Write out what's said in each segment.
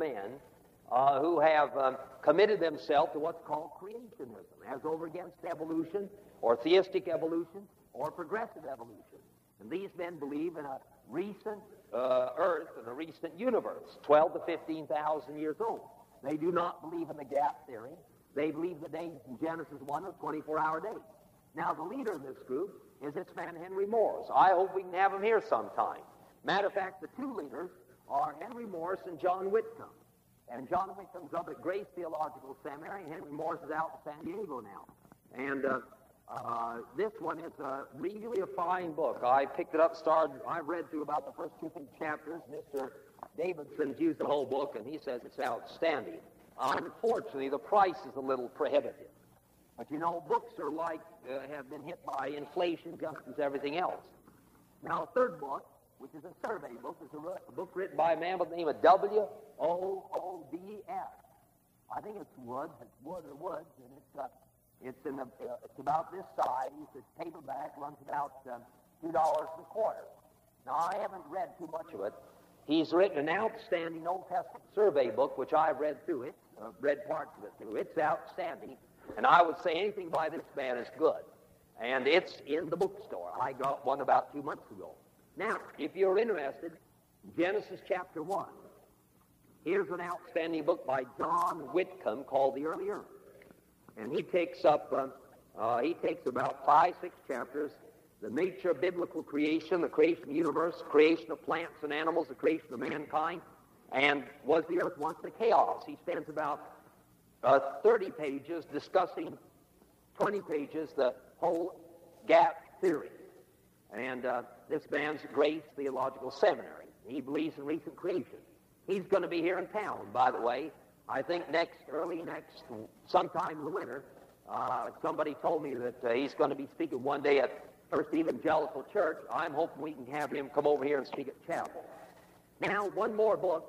men uh, who have um, committed themselves to what's called creationism, as over against evolution, or theistic evolution, or progressive evolution. And these men believe in a recent uh, Earth and a recent universe, 12 to 15,000 years old. They do not believe in the gap theory. They believe the days in Genesis 1 are 24-hour days. Now, the leader of this group is this man Henry Morris. I hope we can have him here sometime. Matter of fact, the two leaders are Henry Morris and John Whitcomb. And John Whitcomb's up at Grace Theological Seminary, and Henry Morris is out in San Diego now. And uh, uh, this one is a really a fine book. I picked it up, started, I read through about the first two three chapters. Mr. Davidson's used the whole book, and he says it's outstanding. Unfortunately, the price is a little prohibitive. But you know, books are like, uh, have been hit by inflation just as everything else. Now, third book, which is a survey book, is a, book written by a man by the name of W. O. O. D. S. I think it's Woods, it's Wood or Woods, and it's, uh, it's, in the, uh, it's about this size. It's paperback, runs about um, $2 a quarter. Now, I haven't read too much of it. He's written an outstanding Old Testament survey book, which I've read through it, uh, read parts of it through. It's outstanding. And I would say anything by this man is good. And it's in the bookstore. I got one about two months ago. Now, if you're interested, Genesis chapter 1. Here's an outstanding book by John Whitcomb called The Early Earth. And he takes up, uh, uh, he takes about five, six chapters, the nature of biblical creation, the creation of the universe, creation of plants and animals, the creation of mankind, and was the earth once a chaos? He spends about uh, 30 pages discussing 20 pages the whole gap theory. And uh, this man's Grace Theological Seminary. He believes in recent creation. He's going to be here in town, by the way. I think next, early next, sometime in the winter. Uh, somebody told me that uh, he's going to be speaking one day at First Evangelical Church. I'm hoping we can have him come over here and speak at chapel. Now, one more book.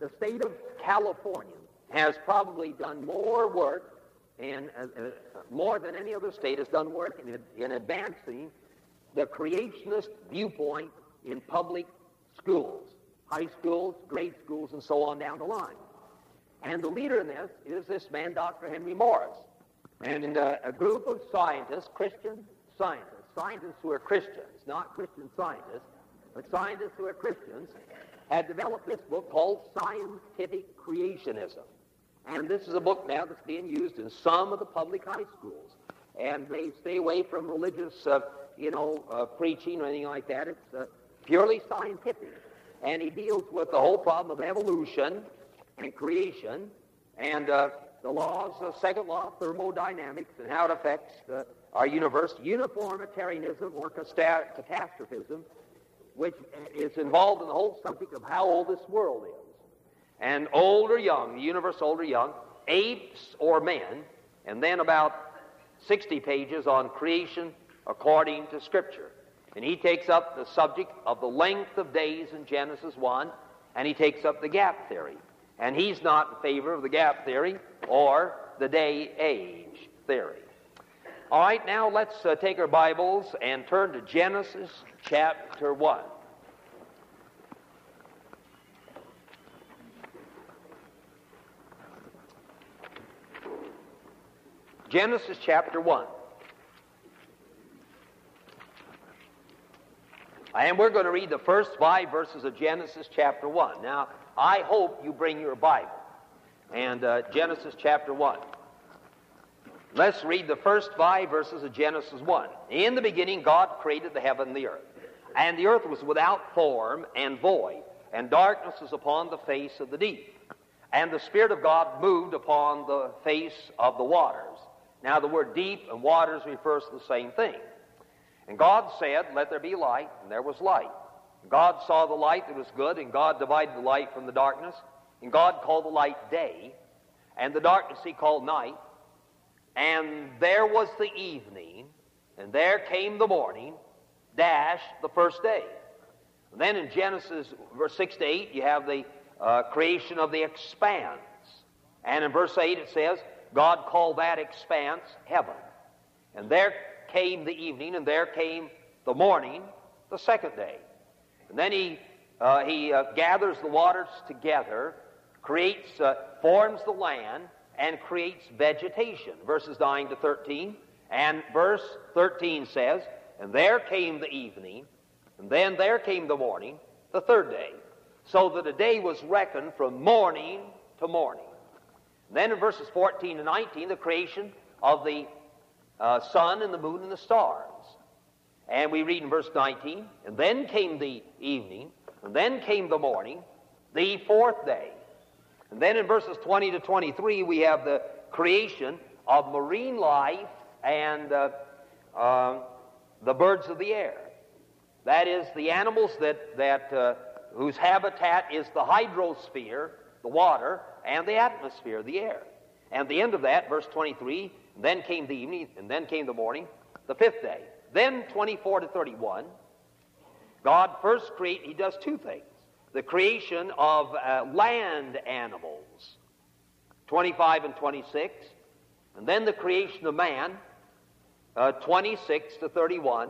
The state of California has probably done more work and uh, uh, more than any other state has done work in, in advancing the creationist viewpoint in public schools, high schools, grade schools, and so on down the line. And the leader in this is this man, Dr. Henry Morris. And a, a group of scientists, Christian scientists, scientists who are Christians, not Christian scientists, but scientists who are Christians, had developed this book called Scientific Creationism. And this is a book now that's being used in some of the public high schools. And they stay away from religious, uh, you know, uh, preaching or anything like that. It's uh, purely scientific. And he deals with the whole problem of evolution and creation and uh, the laws, the second law of thermodynamics and how it affects uh, our universe, uniformitarianism or catastrophism, which is involved in the whole subject of how old this world is and old or young, the universe old or young, apes or men, and then about 60 pages on creation according to Scripture. And he takes up the subject of the length of days in Genesis 1, and he takes up the gap theory. And he's not in favor of the gap theory or the day age theory. All right, now let's uh, take our Bibles and turn to Genesis chapter 1. Genesis chapter 1. And we're going to read the first five verses of Genesis chapter 1. Now, I hope you bring your Bible. And uh, Genesis chapter 1. Let's read the first five verses of Genesis 1. In the beginning, God created the heaven and the earth. And the earth was without form and void, and darkness was upon the face of the deep. And the Spirit of God moved upon the face of the waters. Now, the word deep and waters refers to the same thing. And God said, Let there be light, and there was light. God saw the light that was good, and God divided the light from the darkness. And God called the light day, and the darkness he called night. And there was the evening, and there came the morning, dash, the first day. And then in Genesis, verse 6 to 8, you have the uh, creation of the expanse. And in verse 8 it says, God called that expanse heaven. And there came the evening, and there came the morning, the second day. And then he, uh, he uh, gathers the waters together creates, uh, forms the land, and creates vegetation. Verses 9 to 13. And verse 13 says, And there came the evening, and then there came the morning, the third day, so that a day was reckoned from morning to morning. And then in verses 14 to 19, the creation of the uh, sun and the moon and the stars. And we read in verse 19, And then came the evening, and then came the morning, the fourth day. And then in verses 20 to 23, we have the creation of marine life and uh, uh, the birds of the air. That is, the animals that, that, uh, whose habitat is the hydrosphere, the water, and the atmosphere, the air. And the end of that, verse 23, then came the evening, and then came the morning, the fifth day. Then 24 to 31, God first create, he does two things. The creation of uh, land animals, 25 and 26, and then the creation of man, uh, 26 to 31.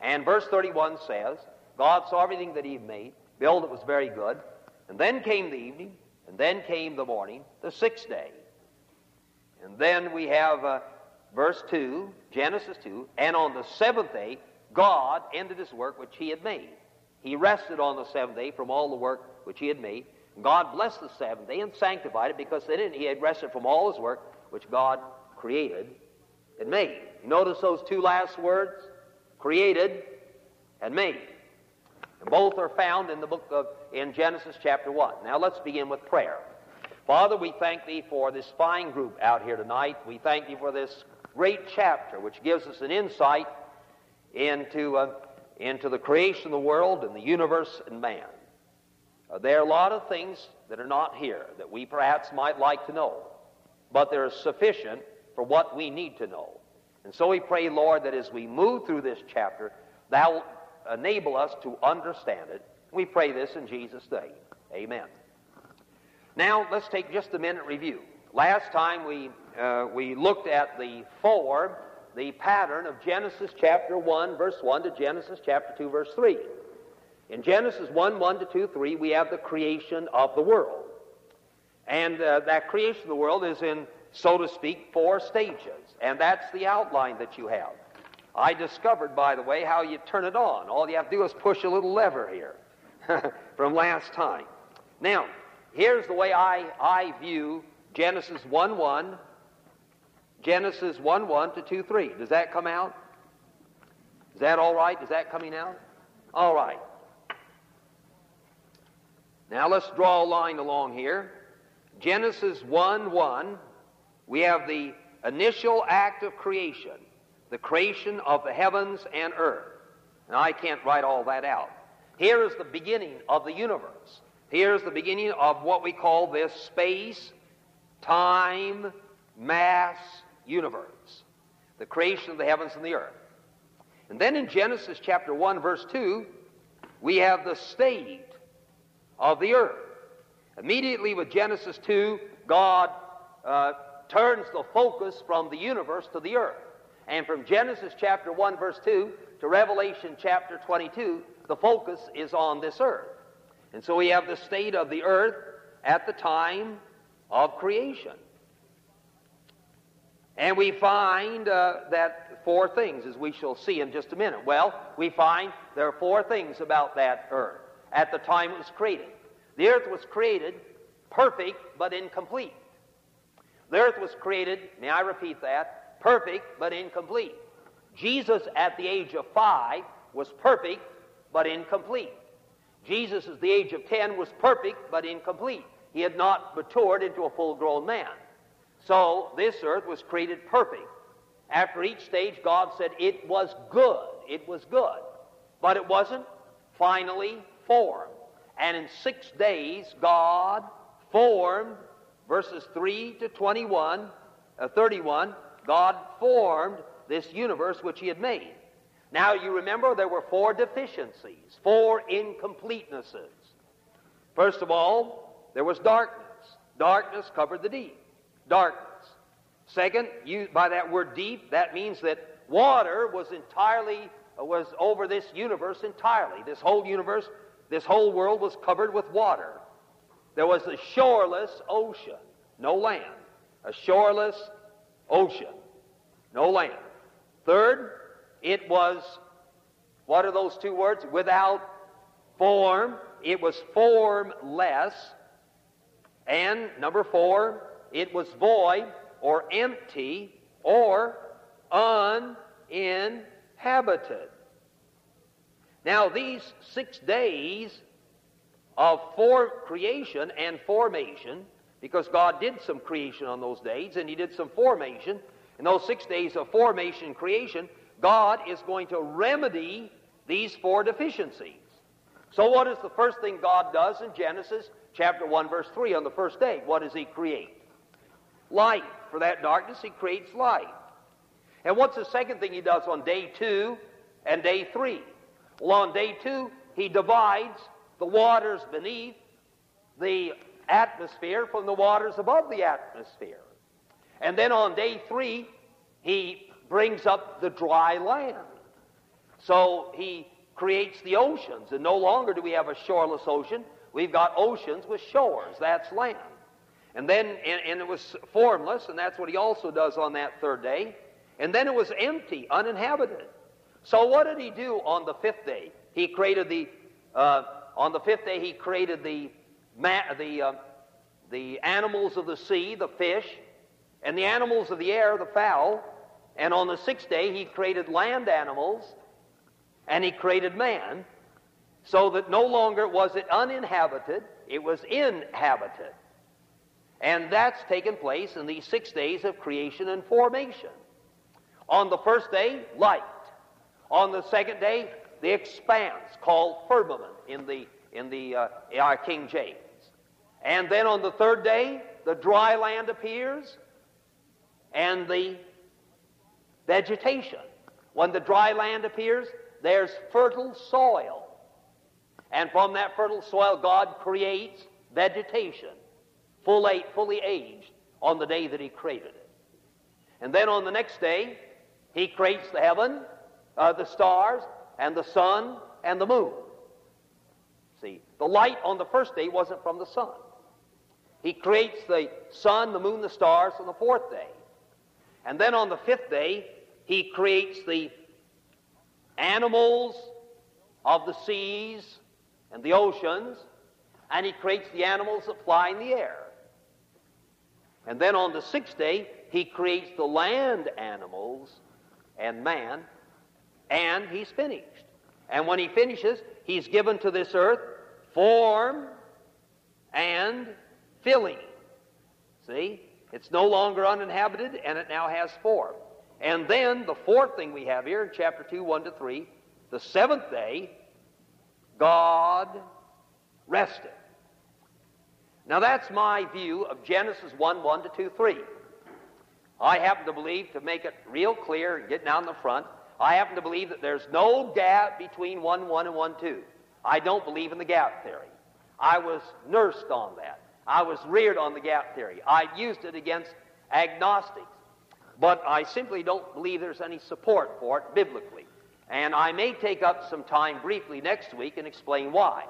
And verse 31 says, God saw everything that he had made, behold, it was very good. And then came the evening, and then came the morning, the sixth day. And then we have uh, verse 2, Genesis 2, and on the seventh day, God ended his work which he had made. He rested on the seventh day from all the work which he had made. God blessed the seventh day and sanctified it because in he had rested from all his work which God created and made. Notice those two last words? Created and made. And both are found in the book of in Genesis chapter 1. Now let's begin with prayer. Father, we thank thee for this fine group out here tonight. We thank thee for this great chapter which gives us an insight into, uh, into the creation of the world and the universe and man. Uh, there are a lot of things that are not here that we perhaps might like to know, but they're sufficient for what we need to know. And so we pray, Lord, that as we move through this chapter, thou enable us to understand it. We pray this in Jesus' name. Amen. Now, let's take just a minute review. Last time we, uh, we looked at the form, the pattern of Genesis chapter 1, verse 1 to Genesis chapter 2, verse 3. In Genesis 1, 1 to 2, 3, we have the creation of the world. And uh, that creation of the world is in so to speak, four stages. And that's the outline that you have. I discovered, by the way, how you turn it on. All you have to do is push a little lever here from last time. Now, here's the way I, I view Genesis 1 1, Genesis 1 1 to 2 3. Does that come out? Is that all right? Is that coming out? All right. Now let's draw a line along here. Genesis 1 1 we have the initial act of creation, the creation of the heavens and earth. Now, I can't write all that out. Here is the beginning of the universe. Here's the beginning of what we call this space, time, mass universe. The creation of the heavens and the earth. And then in Genesis chapter 1, verse 2, we have the state of the earth. Immediately with Genesis 2, God uh, turns the focus from the universe to the earth. And from Genesis chapter 1, verse 2 to Revelation chapter 22, the focus is on this earth. And so we have the state of the earth at the time of creation. And we find uh, that four things, as we shall see in just a minute. Well, we find there are four things about that earth at the time it was created. The earth was created perfect but incomplete. The earth was created, may I repeat that, perfect but incomplete. Jesus at the age of five was perfect but incomplete. Jesus at the age of 10 was perfect but incomplete. He had not matured into a full grown man. So this earth was created perfect. After each stage, God said it was good. It was good. But it wasn't finally formed. And in six days, God formed verses 3 to 21, uh, 31, God formed this universe which He had made. Now, you remember there were four deficiencies, four incompletenesses. First of all, there was darkness. Darkness covered the deep. Darkness. Second, you, by that word deep, that means that water was entirely, uh, was over this universe entirely. This whole universe, this whole world was covered with water. there was a shoreless ocean, no land. A shoreless ocean, no land. Third, it was, what are those two words? Without form. It was formless. And number four, it was void or empty or uninhabited. Now, these six days of for creation and formation, because God did some creation on those days and He did some formation, in those six days of formation and creation, God is going to remedy these four deficiencies. So, what is the first thing God does in Genesis chapter 1, verse 3 on the first day? What does He create? Light. For that darkness, He creates light. And what's the second thing He does on day 2 and day 3? Well, on day 2, He divides the waters beneath the atmosphere from the waters above the atmosphere. And then on day 3, He brings up the dry land. So He creates the oceans. And no longer do we have a shoreless ocean. We've got oceans with shores. That's land. And then, and, and, it was formless, and that's what he also does on that third day. And then it was empty, uninhabited. So what did he do on the fifth day? He created the, uh, on the fifth day, he created the, the, uh, the animals of the sea, the fish, and the animals of the air, the fowl. And on the sixth day, he created land animals and he created man so that no longer was it uninhabited, it was inhabited. And that's taken place in these six days of creation and formation. On the first day, light. On the second day, the expanse called firmament in the in the uh, our King James. And then on the third day, the dry land appears and the vegetation. When the dry land appears, there's fertile soil. And from that fertile soil, God creates vegetation, fully, fully aged, on the day that He created it. And then on the next day, He creates the heaven, uh, the stars, and the sun, and the moon. See, the light on the first day wasn't from the sun. He creates the sun, the moon, the stars on the fourth day. And then on the fifth day, He creates the animals of the seas and the oceans, and he creates the animals that fly in the air. And then on the sixth day, he creates the land animals and man, and he's finished. And when he finishes, he's given to this earth form and filling. See? It's no longer uninhabited, and it now has form. And then the fourth thing we have here in chapter 2, 1 to 3, the seventh day, God rested. Now that's my view of Genesis 1, 1 to 2, 3. I happen to believe, to make it real clear and get down the front, I happen to believe that there's no gap between 1, 1 and 1, 2. I don't believe in the gap theory. I was nursed on that. I was reared on the gap theory. I used it against agnostics. But I simply don't believe there's any support for it biblically. And I may take up some time briefly next week and explain why.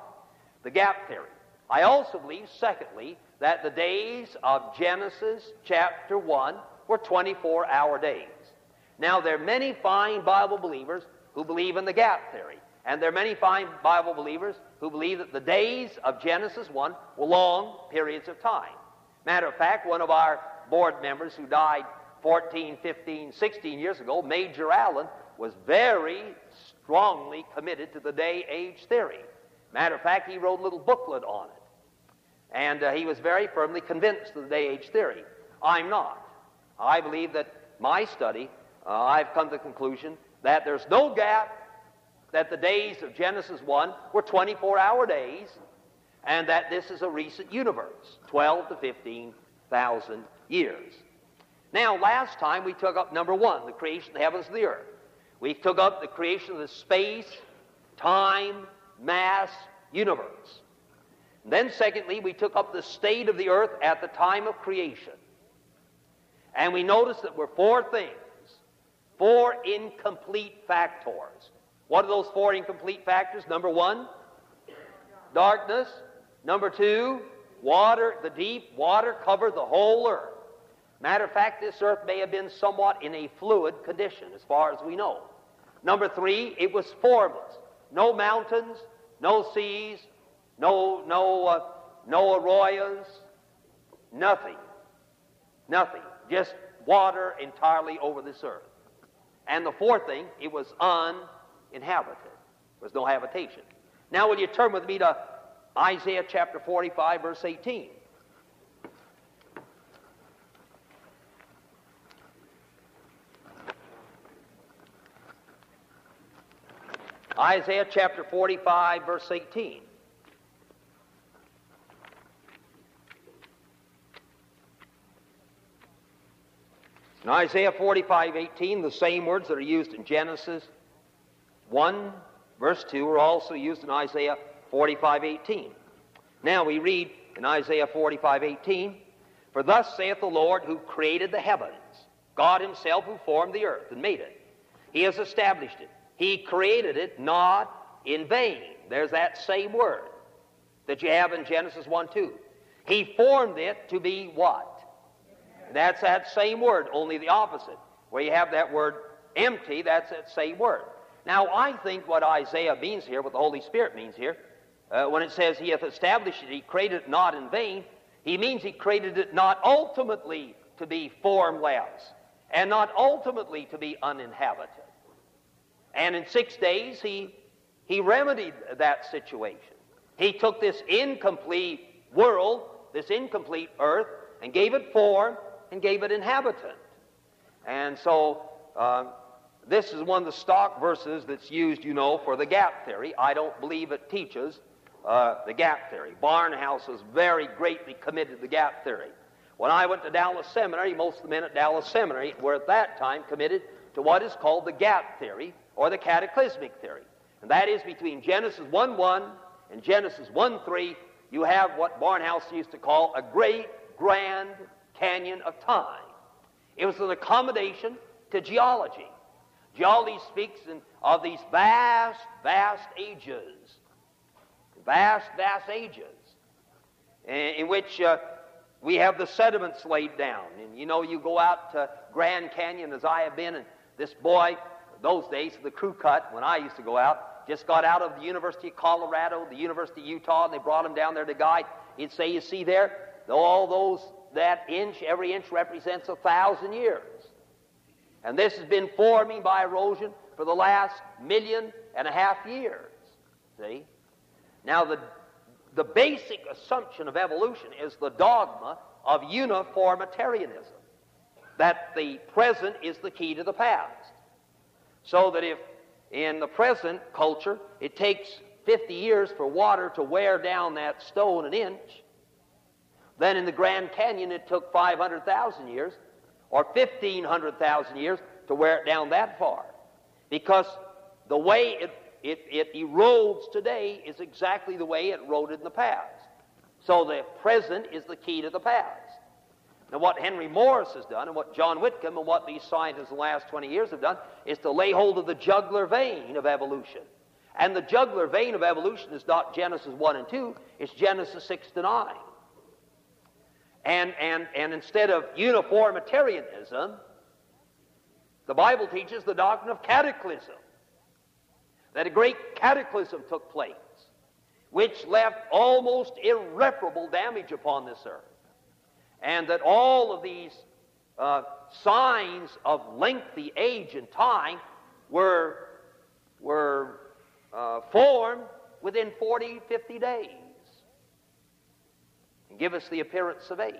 The gap theory. I also believe, secondly, that the days of Genesis chapter 1 were 24 hour days. Now, there are many fine Bible believers who believe in the gap theory. And there are many fine Bible believers who believe that the days of Genesis 1 were long periods of time. Matter of fact, one of our board members who died 14, 15, 16 years ago, Major Allen was very strongly committed to the day age theory. Matter of fact, he wrote a little booklet on it. And uh, he was very firmly convinced of the day age theory. I'm not. I believe that my study, uh, I've come to the conclusion that there's no gap, that the days of Genesis 1 were 24 hour days, and that this is a recent universe, 12 to 15,000 years. Now, last time we took up number one, the creation of the heavens and the earth. We took up the creation of the space, time, mass, universe. And then, secondly, we took up the state of the earth at the time of creation. And we noticed that were four things, four incomplete factors. What are those four incomplete factors? Number one, darkness. Number two, water, the deep water covered the whole earth. Matter of fact, this earth may have been somewhat in a fluid condition, as far as we know. Number three, it was formless. No mountains, no seas, no, no, uh, no arroyos, nothing. Nothing. Just water entirely over this earth. And the fourth thing, it was uninhabited. There was no habitation. Now, will you turn with me to Isaiah chapter 45, verse 18? Isaiah chapter 45, verse 18. In Isaiah 45, 18, the same words that are used in Genesis 1, verse 2, are also used in Isaiah 45, 18. Now we read in Isaiah 45, 18, For thus saith the Lord who created the heavens, God himself who formed the earth and made it. He has established it. He created it not in vain. There's that same word that you have in Genesis 1, 2. He formed it to be what? That's that same word, only the opposite. Where you have that word empty, that's that same word. Now, I think what Isaiah means here, what the Holy Spirit means here, uh, when it says he hath established it, he created it not in vain, he means he created it not ultimately to be formless and not ultimately to be uninhabited. And in six days, he, he remedied that situation. He took this incomplete world, this incomplete earth, and gave it form and gave it inhabitant. And so uh, this is one of the stock verses that's used, you know, for the gap theory. I don't believe it teaches uh, the gap theory. Barnhouse was very greatly committed to the gap theory. When I went to Dallas Seminary, most of the men at Dallas Seminary were at that time committed to what is called the gap theory or the cataclysmic theory. And that is between Genesis 1 1 and Genesis 1 3, you have what Barnhouse used to call a great, grand canyon of time. It was an accommodation to geology. Geology speaks in, of these vast, vast ages, vast, vast ages, in, in which uh, we have the sediments laid down. And you know, you go out to Grand Canyon as I have been, and this boy, those days, the crew cut, when I used to go out, just got out of the University of Colorado, the University of Utah, and they brought him down there to guide. He'd say, You see there, all those that inch, every inch represents a thousand years. And this has been forming by erosion for the last million and a half years. See? Now, the, the basic assumption of evolution is the dogma of uniformitarianism that the present is the key to the past. So that if in the present culture it takes 50 years for water to wear down that stone an inch, then in the Grand Canyon, it took 500,000 years or 1,500,000 years to wear it down that far. Because the way it, it, it erodes today is exactly the way it eroded in the past. So the present is the key to the past. Now, what Henry Morris has done, and what John Whitcomb, and what these scientists in the last 20 years have done, is to lay hold of the jugular vein of evolution. And the jugular vein of evolution is not Genesis 1 and 2, it's Genesis 6 to 9. And, and, and instead of uniformitarianism, the Bible teaches the doctrine of cataclysm. That a great cataclysm took place, which left almost irreparable damage upon this earth. And that all of these uh, signs of lengthy age and time were, were uh, formed within 40, 50 days and give us the appearance of age.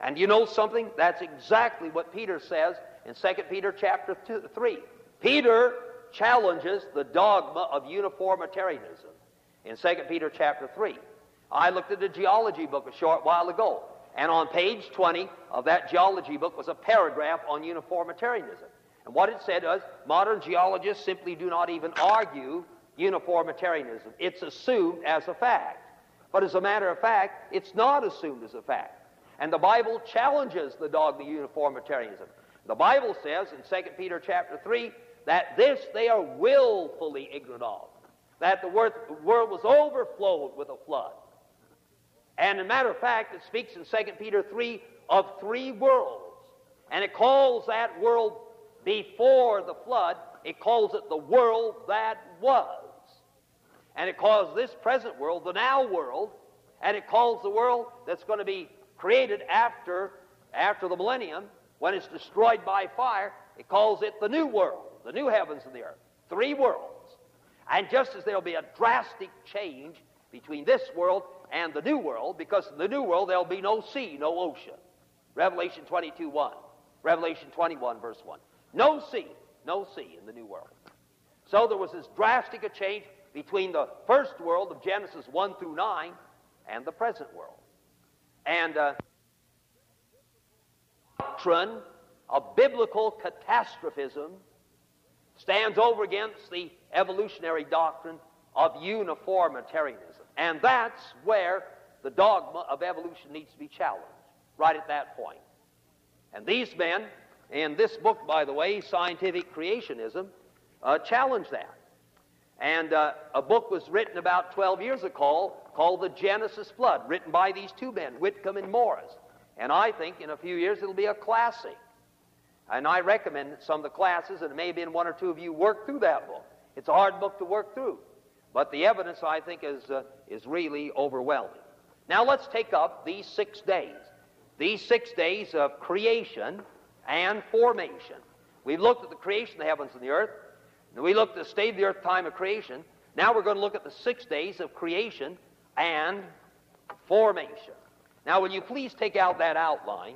And you know something? That's exactly what Peter says in 2 Peter chapter two, 3. Peter challenges the dogma of uniformitarianism in 2 Peter chapter 3. I looked at a geology book a short while ago, and on page 20 of that geology book was a paragraph on uniformitarianism. And what it said was modern geologists simply do not even argue uniformitarianism. It's assumed as a fact. But as a matter of fact, it's not assumed as a fact. And the Bible challenges the dogma of uniformitarianism. The Bible says in 2 Peter chapter 3 that this they are willfully ignorant of, that the world was overflowed with a flood. And a matter of fact, it speaks in 2 Peter 3 of three worlds. And it calls that world before the flood, it calls it the world that was. And it calls this present world the now world. And it calls the world that's going to be created after, after the millennium, when it's destroyed by fire, it calls it the new world, the new heavens and the earth. Three worlds. And just as there'll be a drastic change between this world and the new world, because in the new world there'll be no sea, no ocean. Revelation 22 1. Revelation 21, verse 1. No sea, no sea in the new world. So there was this drastic a change between the first world of Genesis 1 through 9 and the present world. And uh, doctrine of biblical catastrophism stands over against the evolutionary doctrine of uniformitarianism. And that's where the dogma of evolution needs to be challenged, right at that point. And these men, in this book, by the way, Scientific Creationism, uh, challenge that. And uh, a book was written about 12 years ago called The Genesis Flood, written by these two men, Whitcomb and Morris. And I think in a few years it'll be a classic. And I recommend some of the classes, and maybe in one or two of you work through that book. It's a hard book to work through. But the evidence, I think, is, uh, is really overwhelming. Now let's take up these six days. These six days of creation and formation. We've looked at the creation of the heavens and the earth. And we looked at the state of the earth time of creation. Now we're going to look at the six days of creation and formation. Now, will you please take out that outline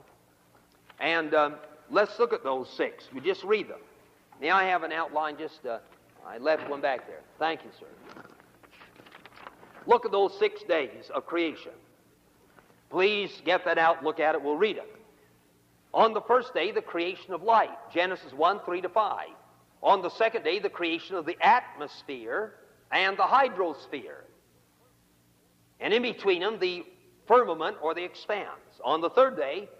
and um, let's look at those six. You just read them. May I have an outline? Just uh, I left one back there. Thank you, sir. Look at those six days of creation. Please get that out. Look at it. We'll read it. On the first day, the creation of light, Genesis 1 3 to 5. On the second day, the creation of the atmosphere and the hydrosphere. And in between them, the firmament or the expanse. On the third day,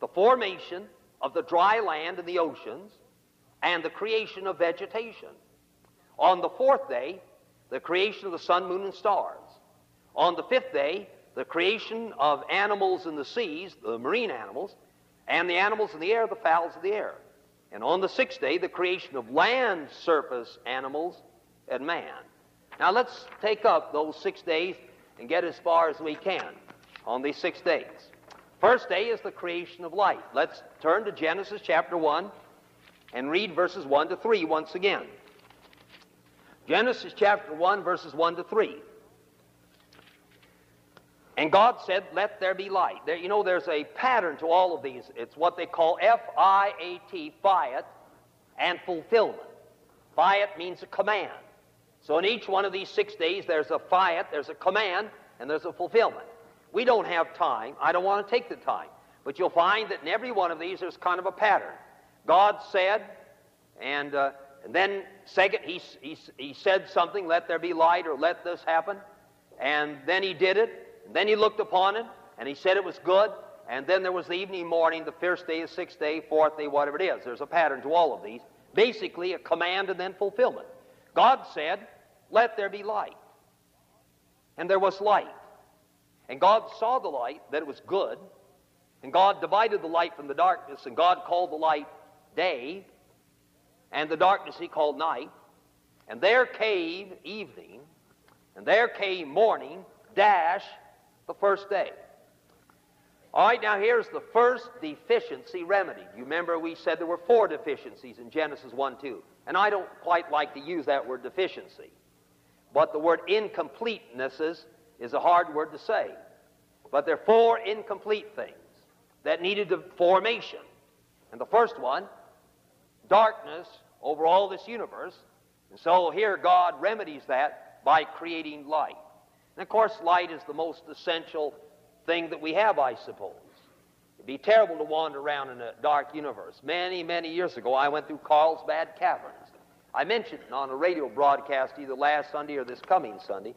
the formation of the dry land and the oceans and the creation of vegetation. On the fourth day, the creation of the sun, moon, and stars. On the fifth day, the creation of animals in the seas, the marine animals, and the animals in the air, the fowls of the air. And on the sixth day, the creation of land surface animals and man. Now let's take up those six days and get as far as we can on these six days. First day is the creation of light. Let's turn to Genesis chapter 1 and read verses 1 to 3 once again. Genesis chapter 1, verses 1 to 3. And God said, Let there be light. There, you know, there's a pattern to all of these. It's what they call F I A T, fiat, and fulfillment. Fiat means a command. So in each one of these six days, there's a fiat, there's a command, and there's a fulfillment. We don't have time. I don't want to take the time. But you'll find that in every one of these, there's kind of a pattern. God said, and, uh, and then second, he, he, he said something, let there be light or let this happen. And then he did it. And then he looked upon it, and he said it was good. And then there was the evening, morning, the first day, the sixth day, fourth day, whatever it is. There's a pattern to all of these. Basically, a command and then fulfillment. God said, let there be light. And there was light. And God saw the light, that it was good. And God divided the light from the darkness, and God called the light day, and the darkness he called night. And there came evening, and there came morning, dash, the first day. All right, now here's the first deficiency remedy. You remember we said there were four deficiencies in Genesis 1 2. And I don't quite like to use that word deficiency. But the word incompletenesses is a hard word to say. But there are four incomplete things that needed the formation. And the first one, darkness over all this universe. And so here God remedies that by creating light. And of course, light is the most essential thing that we have, I suppose. It'd be terrible to wander around in a dark universe. Many, many years ago, I went through Carlsbad Caverns. I mentioned it on a radio broadcast either last Sunday or this coming Sunday.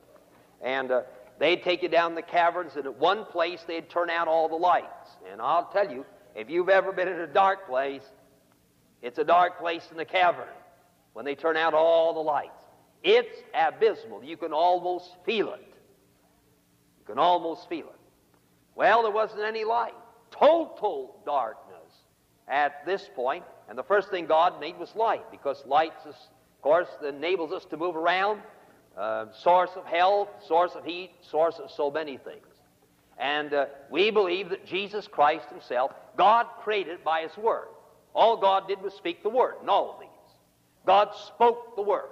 And uh, they'd take you down the caverns, and at one place they'd turn out all the lights. And I'll tell you, if you've ever been in a dark place, it's a dark place in the cavern when they turn out all the lights. It's abysmal. You can almost feel it. You can almost feel it. Well, there wasn't any light. Total darkness at this point. And the first thing God made was light, because light, of course, enables us to move around. Uh, source of health, source of heat, source of so many things. And uh, we believe that Jesus Christ Himself, God created by His Word. All God did was speak the Word in all of these. God spoke the Word.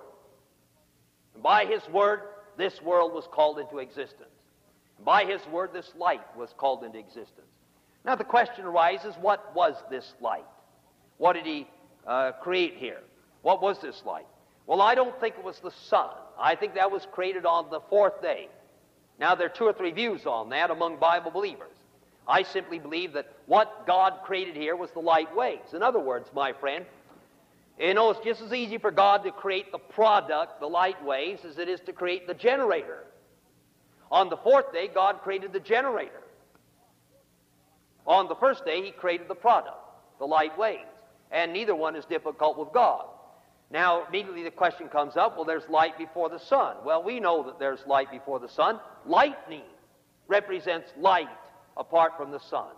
And by His Word, this world was called into existence. By His Word, this light was called into existence. Now the question arises what was this light? What did He uh, create here? What was this light? Well, I don't think it was the sun. I think that was created on the fourth day. Now, there are two or three views on that among Bible believers. I simply believe that what God created here was the light waves. In other words, my friend, you know, it's just as easy for God to create the product, the light waves, as it is to create the generator. On the fourth day, God created the generator. On the first day, He created the product, the light waves. And neither one is difficult with God. Now, immediately the question comes up well, there's light before the sun. Well, we know that there's light before the sun. Lightning represents light apart from the sun.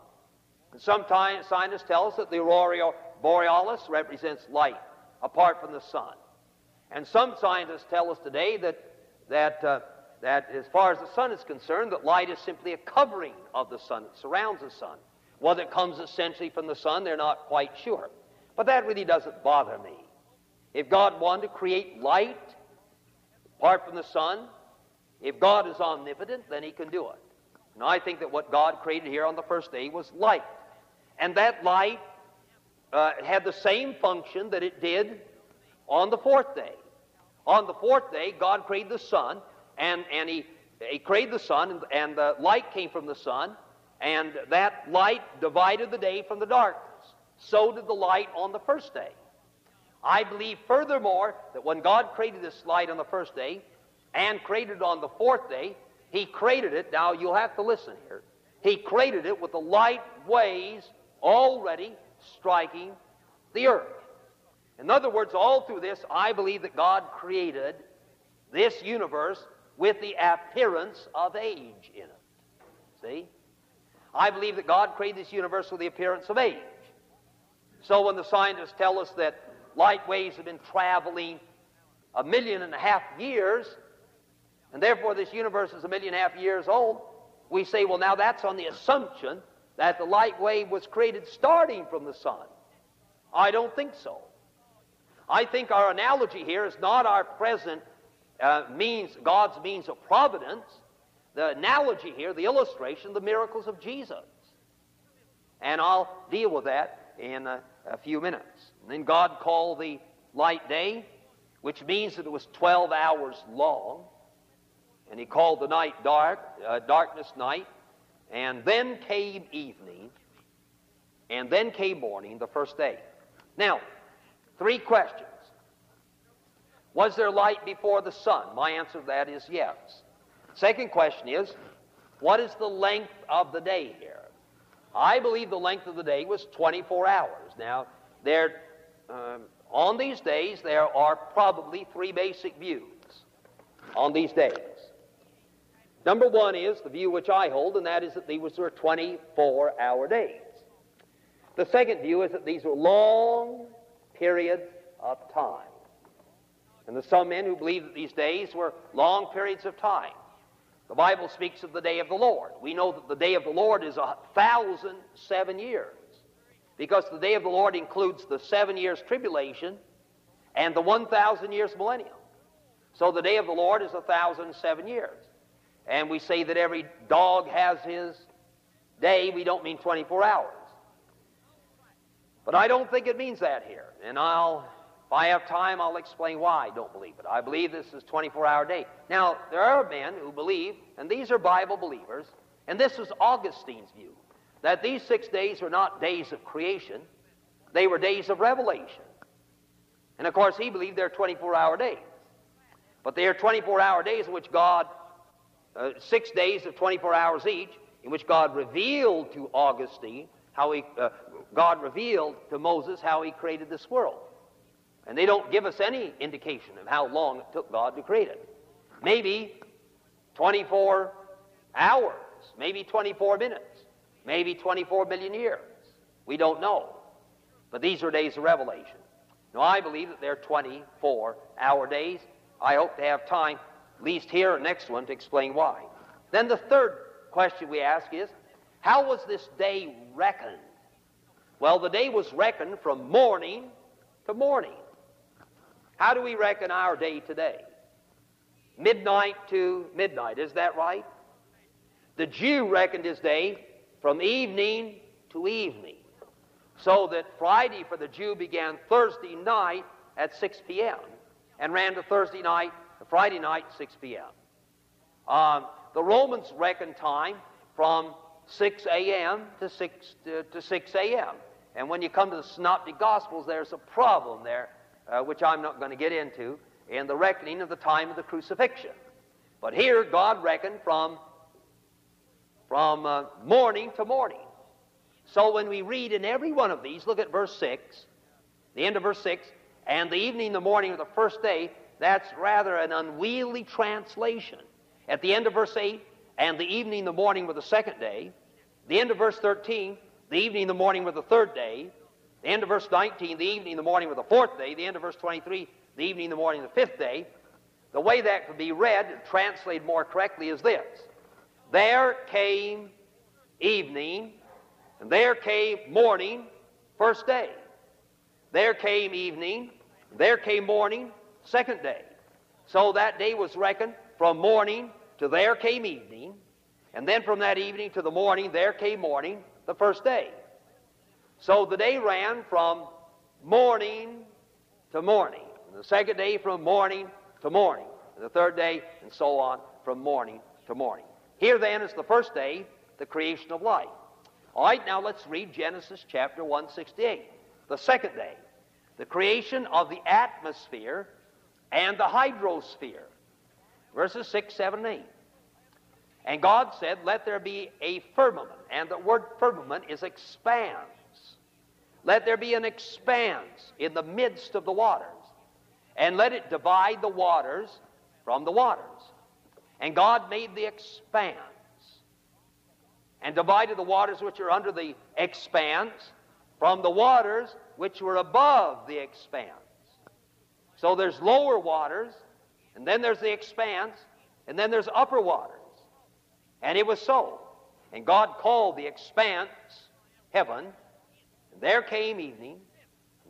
And sometimes scientists tell us that the aurora borealis represents light apart from the sun. And some scientists tell us today that, that, uh, that as far as the sun is concerned, that light is simply a covering of the sun. It surrounds the sun. Whether it comes essentially from the sun, they're not quite sure. But that really doesn't bother me. If God wanted to create light apart from the sun, if God is omnipotent, then He can do it. And I think that what God created here on the first day was light. And that light uh, had the same function that it did on the fourth day. On the fourth day, God created the sun, and, and he, he created the sun, and, and the light came from the sun, and that light divided the day from the darkness. So did the light on the first day. I believe furthermore that when God created this light on the first day and created it on the fourth day, He created it, now you'll have to listen here, He created it with the light waves already striking the earth. In other words, all through this, I believe that God created this universe with the appearance of age in it. See? I believe that God created this universe with the appearance of age. So when the scientists tell us that light waves have been traveling a million and a half years, and therefore this universe is a million and a half years old, we say, well, now that's on the assumption that the light wave was created starting from the sun. I don't think so. I think our analogy here is not our present uh, means, God's means of providence. The analogy here, the illustration, the miracles of Jesus. And I'll deal with that in a, a few minutes. And then God called the light day, which means that it was 12 hours long. And he called the night dark, uh, darkness night. And then came evening. And then came morning, the first day. Now, three questions. Was there light before the sun? My answer to that is yes. Second question is, what is the length of the day here? I believe the length of the day was 24 hours. Now, there um, on these days, there are probably three basic views on these days. Number one is the view which I hold, and that is that these were 24 hour days. The second view is that these were long periods of time. And there's some men who believe that these days were long periods of time. The Bible speaks of the day of the Lord. We know that the day of the Lord is a thousand seven years because the day of the Lord includes the seven years tribulation and the 1,000 years millennium. So the day of the Lord is a thousand seven years. And we say that every dog has his day. We don't mean 24 hours. But I don't think it means that here. And I'll, if I have time, I'll explain why I don't believe it. I believe this is 24-hour day. Now, there are men who believe, and these are Bible believers, and this is Augustine's view that these six days were not days of creation, they were days of revelation. And of course, he believed they're 24 hour days. But they are 24 hour days in which God, uh, six days of 24 hours each, in which God revealed to Augustine how he, uh, God revealed to Moses how he created this world. And they don't give us any indication of how long it took God to create it. Maybe 24 hours, maybe 24 minutes. maybe 24 million years. We don't know. But these are days of revelation. Now, I believe that they're 24 hour days. I hope to have time, at least here or next one, to explain why. Then the third question we ask is how was this day reckoned? Well, the day was reckoned from morning to morning. How do we reckon our day today? Midnight to midnight, is that right? The Jew reckoned his day from evening to evening. So that Friday for the Jew began Thursday night at 6 p.m. and ran to Thursday night, Friday night, 6 p.m. Um, the Romans reckoned time from 6 a.m. to 6 to, to 6 a.m. And when you come to the Synoptic Gospels, there's a problem there, uh, which I'm not going to get into, in the reckoning of the time of the crucifixion. But here, God reckoned from, from uh, morning to morning. So when we read in every one of these, look at verse 6, the end of verse 6, and the evening, the morning of the first day, that's rather an unwieldy translation. At the end of verse 8, and the evening, the morning were the second day. The end of verse 13, the evening, the morning were the third day. The end of verse 19, the evening, the morning were the fourth day. The end of verse 23, the evening, the morning, of the fifth day. The way that could be read and translated more correctly is this There came evening, and there came morning, first day. There came evening, there came morning, second day. So that day was reckoned from morning to there came evening, and then from that evening to the morning, there came morning, the first day. So the day ran from morning to morning, and the second day from morning to morning, and the third day, and so on, from morning to morning. Here then is the first day, the creation of light. All right, now let's read Genesis chapter 168. The second day, the creation of the atmosphere and the hydrosphere verses 6, 7, and 8. And God said, Let there be a firmament. And the word firmament is expanse. Let there be an expanse in the midst of the waters. And let it divide the waters from the waters. And God made the expanse and divided the waters which are under the expanse from the waters which were above the expanse. So there's lower waters and then there's the expanse, and then there's upper waters. And it was so. And God called the expanse heaven, there came evening,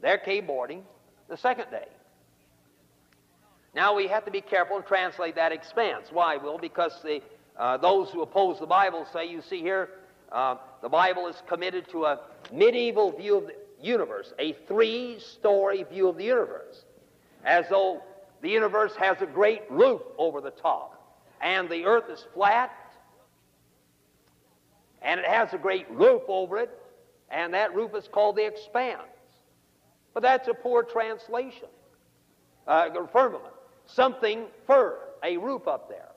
there came morning, the second day. Now we have to be careful and translate that expanse. Why, Will? Because the, uh, those who oppose the Bible say, you see here, uh, the Bible is committed to a medieval view of the universe, a three story view of the universe, as though the universe has a great roof over the top, and the earth is flat, and it has a great roof over it, and that roof is called the expanse. But that's a poor translation. Uh, firmament. Something firm, a roof up there.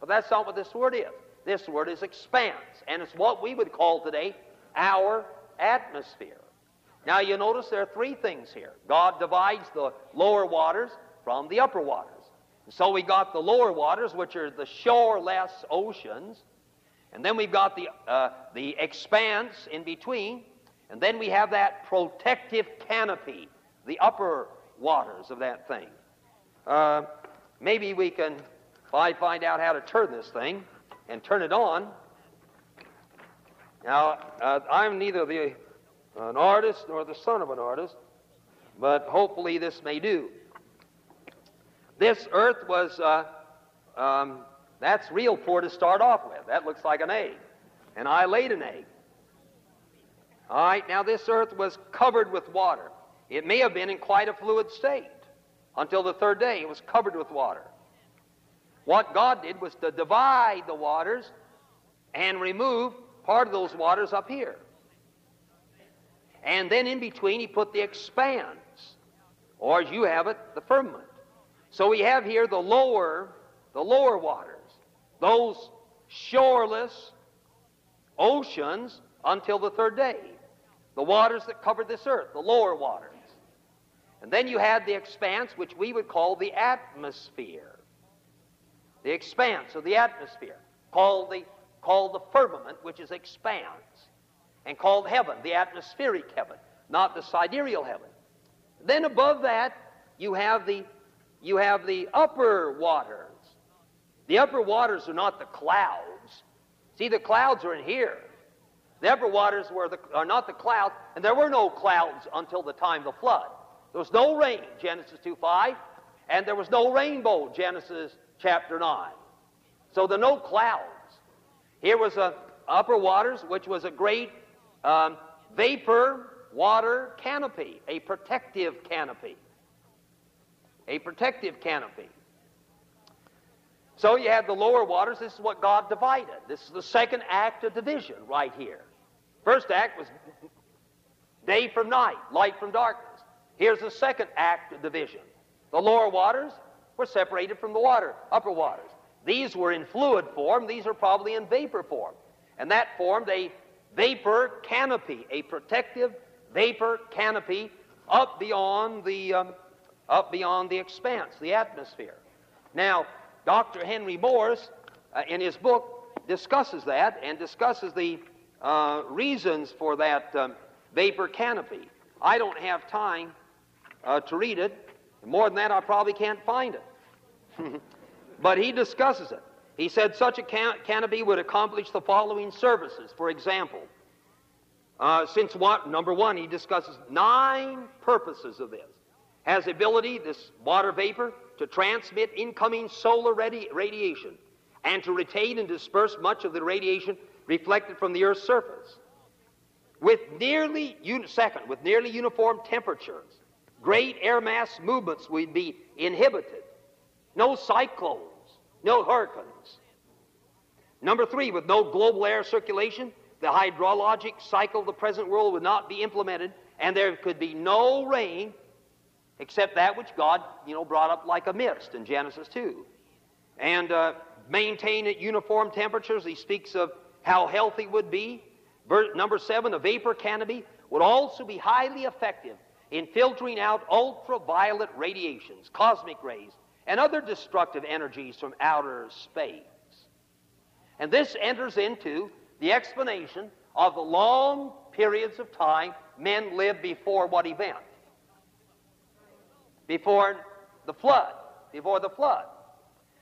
But that's not what this word is. This word is expanse, and it's what we would call today our atmosphere. Now you notice there are three things here. God divides the lower waters from the upper waters. so we got the lower waters, which are the shoreless oceans, and then we've got the, uh, the expanse in between, and then we have that protective canopy, the upper waters of that thing. Uh, maybe we can, I find out how to turn this thing and turn it on. Now, uh, I'm neither the, an artist nor the son of an artist, but hopefully this may do. This earth was, uh, um, that's real poor to start off with. That looks like an egg. And I laid an egg. All right, now this earth was covered with water. It may have been in quite a fluid state until the third day. It was covered with water. What God did was to divide the waters and remove part of those waters up here. And then in between, He put the expanse, or as you have it, the firmament. So we have here the lower, the lower waters, those shoreless oceans until the third day. The waters that covered this earth, the lower waters. And then you had the expanse, which we would call the atmosphere. The expanse of the atmosphere, called the called the firmament, which is expanse, and called heaven, the atmospheric heaven, not the sidereal heaven. Then above that, you have the, you have the upper waters. The upper waters are not the clouds. See, the clouds are in here. The upper waters were the, are not the clouds, and there were no clouds until the time of the flood. There was no rain, Genesis 2 5, and there was no rainbow, Genesis chapter 9. So there are no clouds. Here was a upper waters, which was a great um, vapor water canopy, a protective canopy. A protective canopy. So you have the lower waters. This is what God divided. This is the second act of division right here. First act was day from night, light from darkness. Here's the second act of division. The lower waters were separated from the water, upper waters. These were in fluid form, these are probably in vapor form. And that formed a vapor canopy, a protective vapor canopy up beyond the, um, up beyond the expanse, the atmosphere. Now, Dr. Henry Morris, uh, in his book, discusses that and discusses the uh, reasons for that um, vapor canopy. I don't have time uh, to read it. More than that, I probably can't find it. but he discusses it. He said such a can- canopy would accomplish the following services. For example, uh, since what? Number one, he discusses nine purposes of this. Has ability, this water vapor, to transmit incoming solar radi- radiation and to retain and disperse much of the radiation reflected from the Earth's surface. With nearly, un- second, with nearly uniform temperatures, great air mass movements would be inhibited. No cyclones, no hurricanes. Number three, with no global air circulation, the hydrologic cycle of the present world would not be implemented, and there could be no rain except that which God, you know, brought up like a mist in Genesis 2. And uh, maintain at uniform temperatures. He speaks of how healthy would be. Verse, Number seven, a vapor canopy would also be highly effective in filtering out ultraviolet radiations, cosmic rays, and other destructive energies from outer space. And this enters into the explanation of the long periods of time men lived before what event? Before the flood. Before the flood.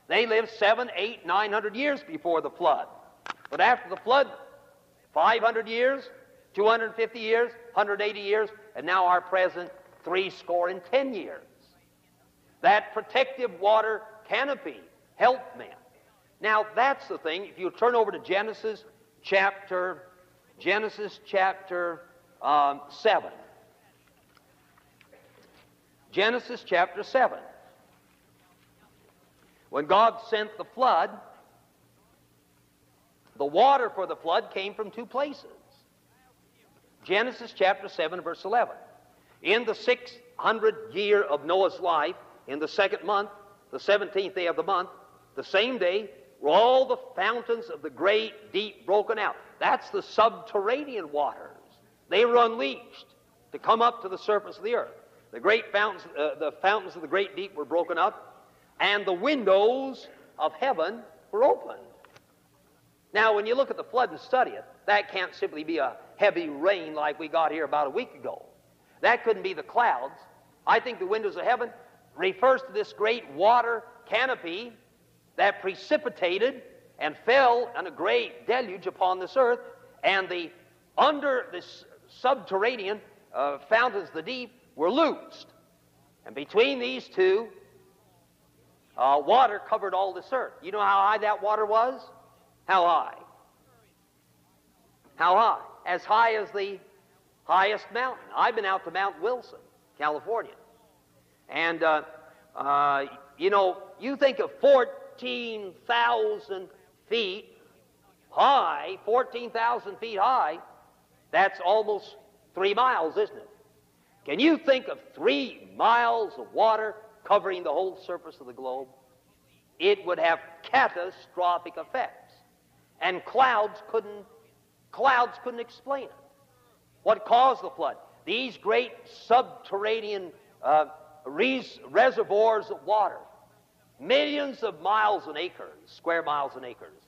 They lived seven, eight, nine hundred years before the flood. But after the flood, 500 years, 250 years, 180 years, and now our present three score and ten years. That protective water canopy helped men. Now that's the thing. If you turn over to Genesis chapter, Genesis chapter um, 7. Genesis chapter 7. When God sent the flood, the water for the flood came from two places. Genesis chapter 7, verse 11. In the 600th year of Noah's life, in the second month, the 17th day of the month, the same day, were all the fountains of the great deep broken out. That's the subterranean waters. They were unleashed to come up to the surface of the earth. The great fountains, uh, the fountains of the great deep were broken up, and the windows of heaven were opened. Now, when you look at the flood and study it, that can't simply be a heavy rain like we got here about a week ago. That couldn't be the clouds. I think the windows of heaven refers to this great water canopy that precipitated and fell in a great deluge upon this earth, and the under this subterranean uh, fountains the deep were loosed. And between these two, uh, water covered all this earth. You know how high that water was? How high? How high? As high as the highest mountain. I've been out to Mount Wilson, California. And, uh, uh, you know, you think of 14,000 feet high, 14,000 feet high, that's almost three miles, isn't it? Can you think of three miles of water covering the whole surface of the globe? It would have catastrophic effects. And clouds couldn't, clouds couldn't explain it. What caused the flood? These great subterranean uh, res- reservoirs of water, millions of miles and acres, square miles and acres,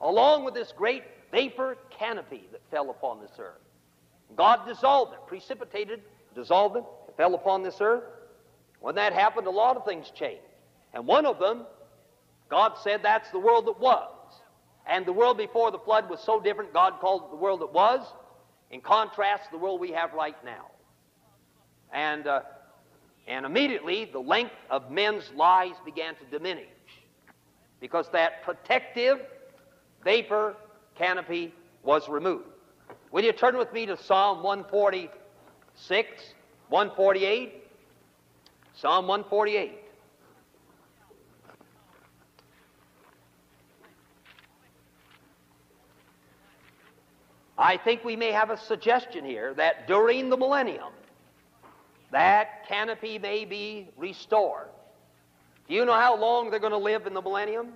along with this great vapor canopy that fell upon this earth. God dissolved it, precipitated, dissolved it, fell upon this earth. When that happened, a lot of things changed. And one of them, God said that's the world that was. And the world before the flood was so different, God called it the world that was, in contrast to the world we have right now. And, uh, and immediately, the length of men's lives began to diminish because that protective vapor canopy was removed. Will you turn with me to Psalm 146, 148? Psalm 148. I think we may have a suggestion here that during the millennium, that canopy may be restored. Do you know how long they're going to live in the millennium?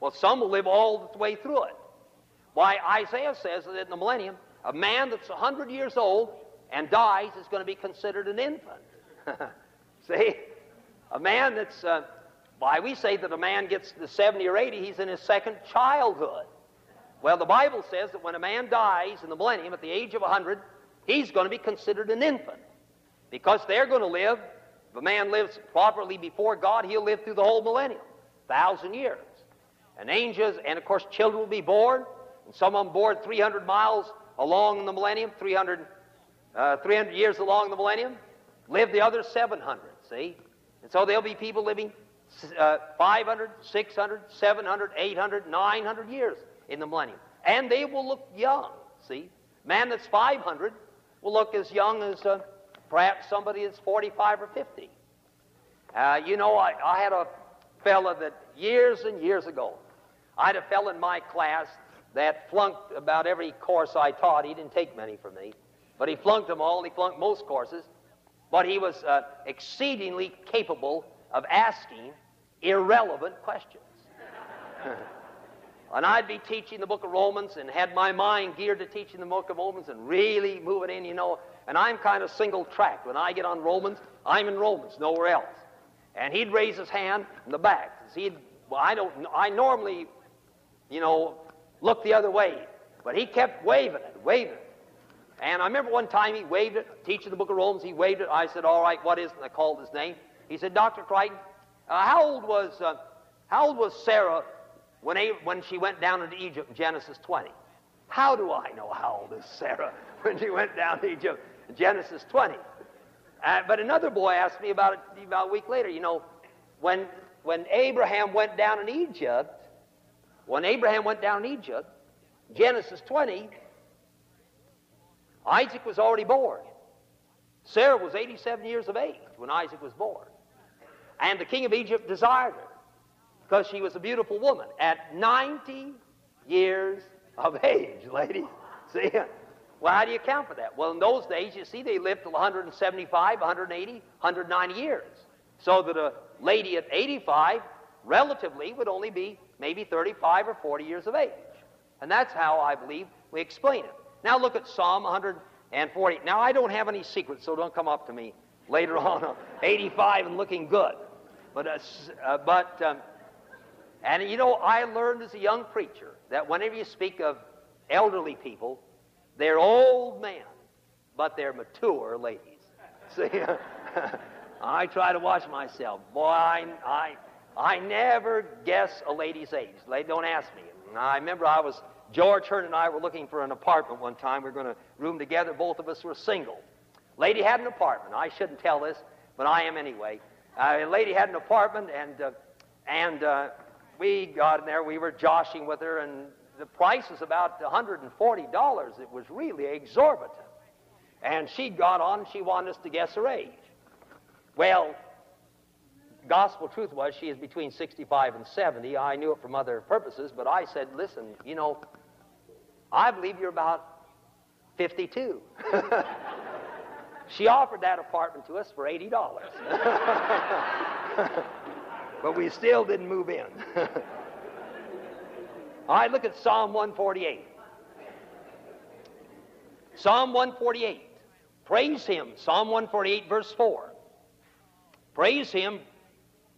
Well, some will live all the way through it. Why, Isaiah says that in the millennium, a man that's 100 years old and dies is going to be considered an infant. See? A man that's, uh, why, we say that a man gets to 70 or 80, he's in his second childhood. Well, the Bible says that when a man dies in the millennium at the age of 100, he's going to be considered an infant. Because they're going to live, if a man lives properly before God, he'll live through the whole millennium, thousand years. And angels, and of course, children will be born, and some on board 300 miles along in the millennium, 300, uh, 300 years along the millennium, live the other 700, see? And so there'll be people living uh, 500, 600, 700, 800, 900 years in the millennium. And they will look young, see? Man that's 500 will look as young as uh, perhaps somebody that's 45 or 50. Uh, you know, I, I had a fella that years and years ago, I had a fella in my class that flunked about every course I taught. He didn't take many from me, but he flunked them all. He flunked most courses, but he was uh, exceedingly capable of asking irrelevant questions. and I'd be teaching the book of Romans and had my mind geared to teaching the book of Romans and really moving in, you know. And I'm kind of single track. When I get on Romans, I'm in Romans, nowhere else. And he'd raise his hand in the back. He'd, well, I don't, I normally, you know, look the other way, but he kept waving it, waving it. And I remember one time he waved it, teaching the book of Romans, he waved it. I said, all right, what is it? And I called his name. He said, Dr. Crichton, uh, how old was, uh, how old was Sarah when, when she went down into Egypt in Genesis 20. How do I know how old is Sarah when she went down to Egypt in Genesis 20? Uh, but another boy asked me about it about a week later. You know, when, when Abraham went down in Egypt, when Abraham went down in Egypt, Genesis 20, Isaac was already born. Sarah was 87 years of age when Isaac was born. And the king of Egypt desired her because she was a beautiful woman at 90 years of age, ladies. See? Well, how do you account for that? Well, in those days, you see, they lived till 175, 180, 190 years. So that a lady at 85, relatively, would only be maybe 35 or 40 years of age. And that's how I believe we explain it. Now look at Psalm 140. Now, I don't have any secrets, so don't come up to me later on, 85 and looking good. But, uh, uh, but um, and you know, I learned as a young preacher that whenever you speak of elderly people, they're old men, but they're mature ladies. See, I try to watch myself. Boy, I, I, I never guess a lady's age. Lady, don't ask me. I remember I was, George Hearn and I were looking for an apartment one time. We were going to room together. Both of us were single. Lady had an apartment. I shouldn't tell this, but I am anyway. Uh, lady had an apartment, and, uh, and uh, we got in there, we were joshing with her, and the price was about $140. It was really exorbitant. And she got on she wanted us to guess her age. Well, gospel truth was she is between 65 and 70. I knew it from other purposes, but I said, listen, you know, I believe you're about 52. she offered that apartment to us for $80. but we still didn't move in. All right, look at Psalm 148. Psalm 148. Praise him. Psalm 148, verse 4. Praise him,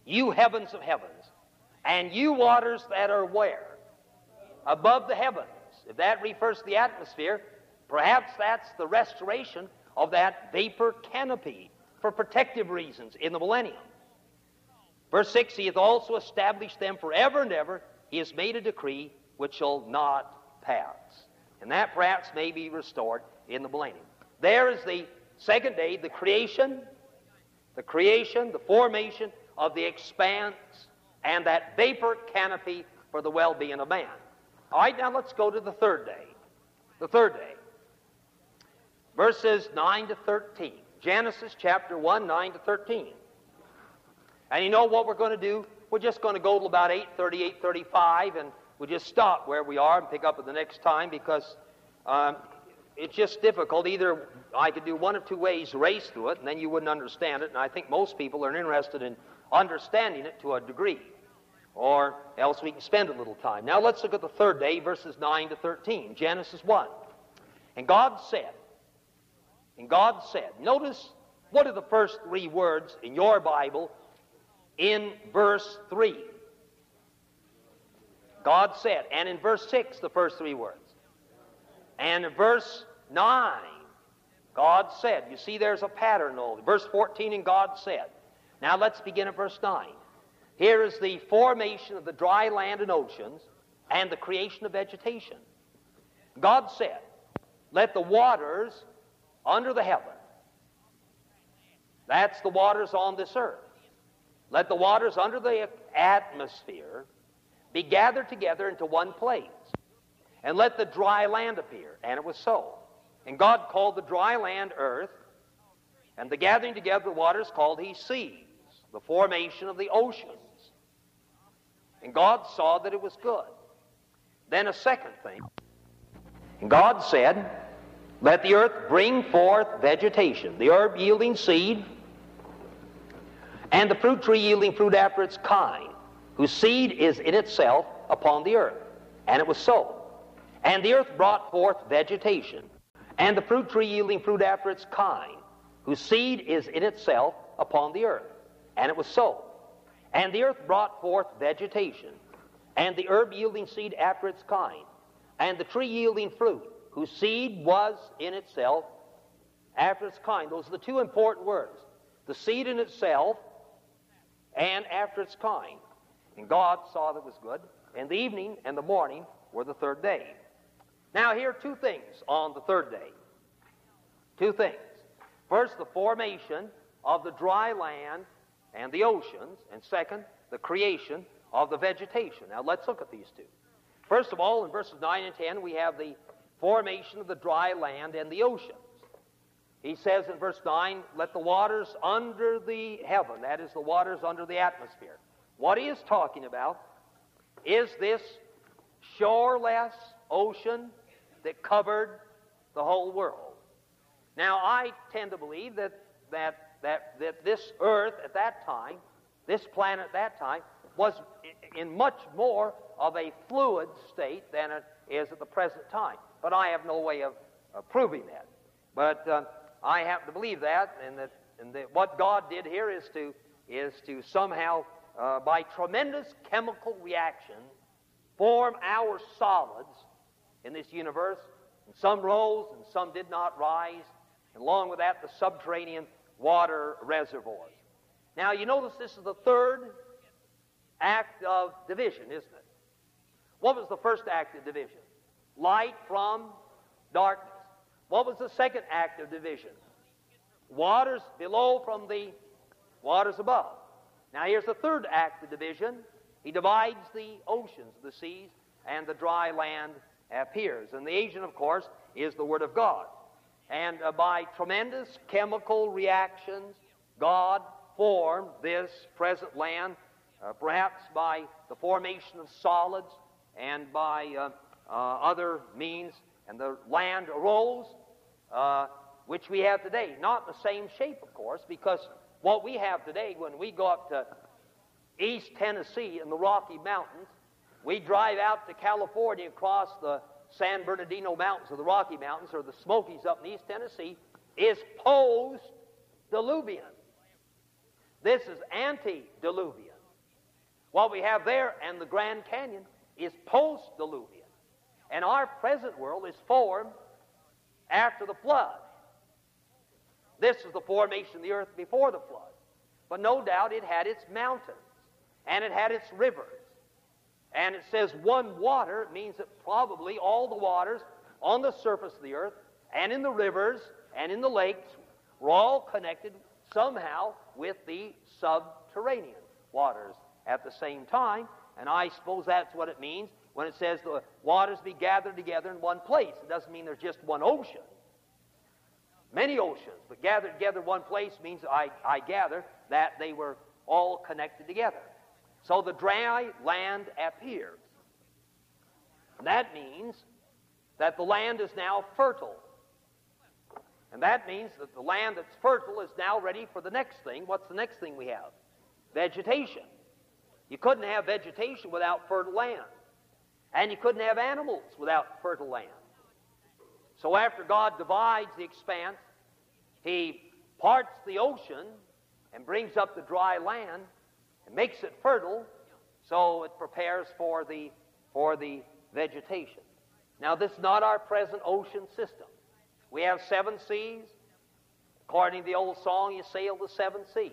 you heavens of heavens, and you waters that are where? above the heavens. If that refers to the atmosphere, perhaps that's the restoration of that vapor canopy for protective reasons in the millennium. Verse 6 He hath also established them forever and ever. He has made a decree which shall not pass. And that perhaps may be restored in the millennium. There is the second day, the creation, the creation, the formation of the expanse, and that vapor canopy for the well being of man. All right, now let's go to the third day. The third day. Verses 9 to 13. Genesis chapter 1, 9 to 13. And you know what we're going to do? We're just going to go to about 8.30, 8.35, and we'll just stop where we are and pick up at the next time because um, it's just difficult. Either I could do one of two ways, race through it, and then you wouldn't understand it. And I think most people are interested in understanding it to a degree, or else we can spend a little time. Now let's look at the third day, verses 9 to 13, Genesis 1. And God said, and God said, notice what are the first three words in your Bible in verse 3? God said, and in verse 6, the first three words. And in verse 9, God said. You see, there's a pattern, though. Verse 14, and God said. Now let's begin at verse 9. Here is the formation of the dry land and oceans and the creation of vegetation. God said, Let the waters under the heaven, that's the waters on this earth, let the waters under the atmosphere be gathered together into one place and let the dry land appear. And it was so. And God called the dry land earth, and the gathering together of the waters called he seas, the formation of the oceans. And God saw that it was good. Then a second thing. And God said, Let the earth bring forth vegetation, the herb yielding seed, and the fruit tree yielding fruit after its kind, whose seed is in itself upon the earth. And it was so. And the earth brought forth vegetation, and the fruit tree yielding fruit after its kind, whose seed is in itself upon the earth. And it was so. And the earth brought forth vegetation, and the herb yielding seed after its kind, and the tree yielding fruit, whose seed was in itself after its kind. Those are the two important words the seed in itself and after its kind. And God saw that it was good. And the evening and the morning were the third day. Now, here are two things on the third day. Two things. First, the formation of the dry land and the oceans, and second, the creation of the vegetation. Now, let's look at these two. First of all, in verses 9 and 10, we have the formation of the dry land and the oceans. He says in verse 9, let the waters under the heaven, that is, the waters under the atmosphere. What he is talking about is this shoreless ocean that covered the whole world. Now, I tend to believe that, that, that, that this earth at that time, this planet at that time, was in much more of a fluid state than it is at the present time. But I have no way of, proving that. But uh, I happen to believe that, and that, and that what God did here is to, is to somehow, uh, by tremendous chemical reaction, form our solids in this universe. And some rose and some did not rise. And along with that, the subterranean water reservoirs. Now, you notice this is the third act of division, isn't it? What was the first act of division? Light from darkness. What was the second act of division? Waters below from the waters above. Now, here's the third act of division. He divides the oceans, the seas, and the dry land appears. And the agent, of course, is the Word of God. And uh, by tremendous chemical reactions, God formed this present land, uh, perhaps by the formation of solids and by uh, uh other means. And the land arose, uh, which we have today. Not the same shape, of course, because what we have today, when we go up to East Tennessee in the Rocky Mountains, we drive out to California across the San Bernardino Mountains or the Rocky Mountains or the Smokies up in East Tennessee is post diluvian. This is antediluvian. What we have there and the Grand Canyon is post diluvian. And our present world is formed after the flood. This is the formation of the earth before the flood. But no doubt it had its mountains and it had its rivers. And it says one water means that probably all the waters on the surface of the earth and in the rivers and in the lakes were all connected somehow with the subterranean waters at the same time. And I suppose that's what it means when it says the waters be gathered together in one place. It doesn't mean there's just one ocean. Many oceans, but gathered together one place means I, I gather that they were all connected together. So the dry land appears. And that means that the land is now fertile. And that means that the land that's fertile is now ready for the next thing. What's the next thing we have? Vegetation. You couldn't have vegetation without fertile land. And you couldn't have animals without fertile land. So after God divides the expanse, He parts the ocean and brings up the dry land and makes it fertile so it prepares for the, for the vegetation. Now, this is not our present ocean system. We have seven seas. According to the old song, you sail the seven seas.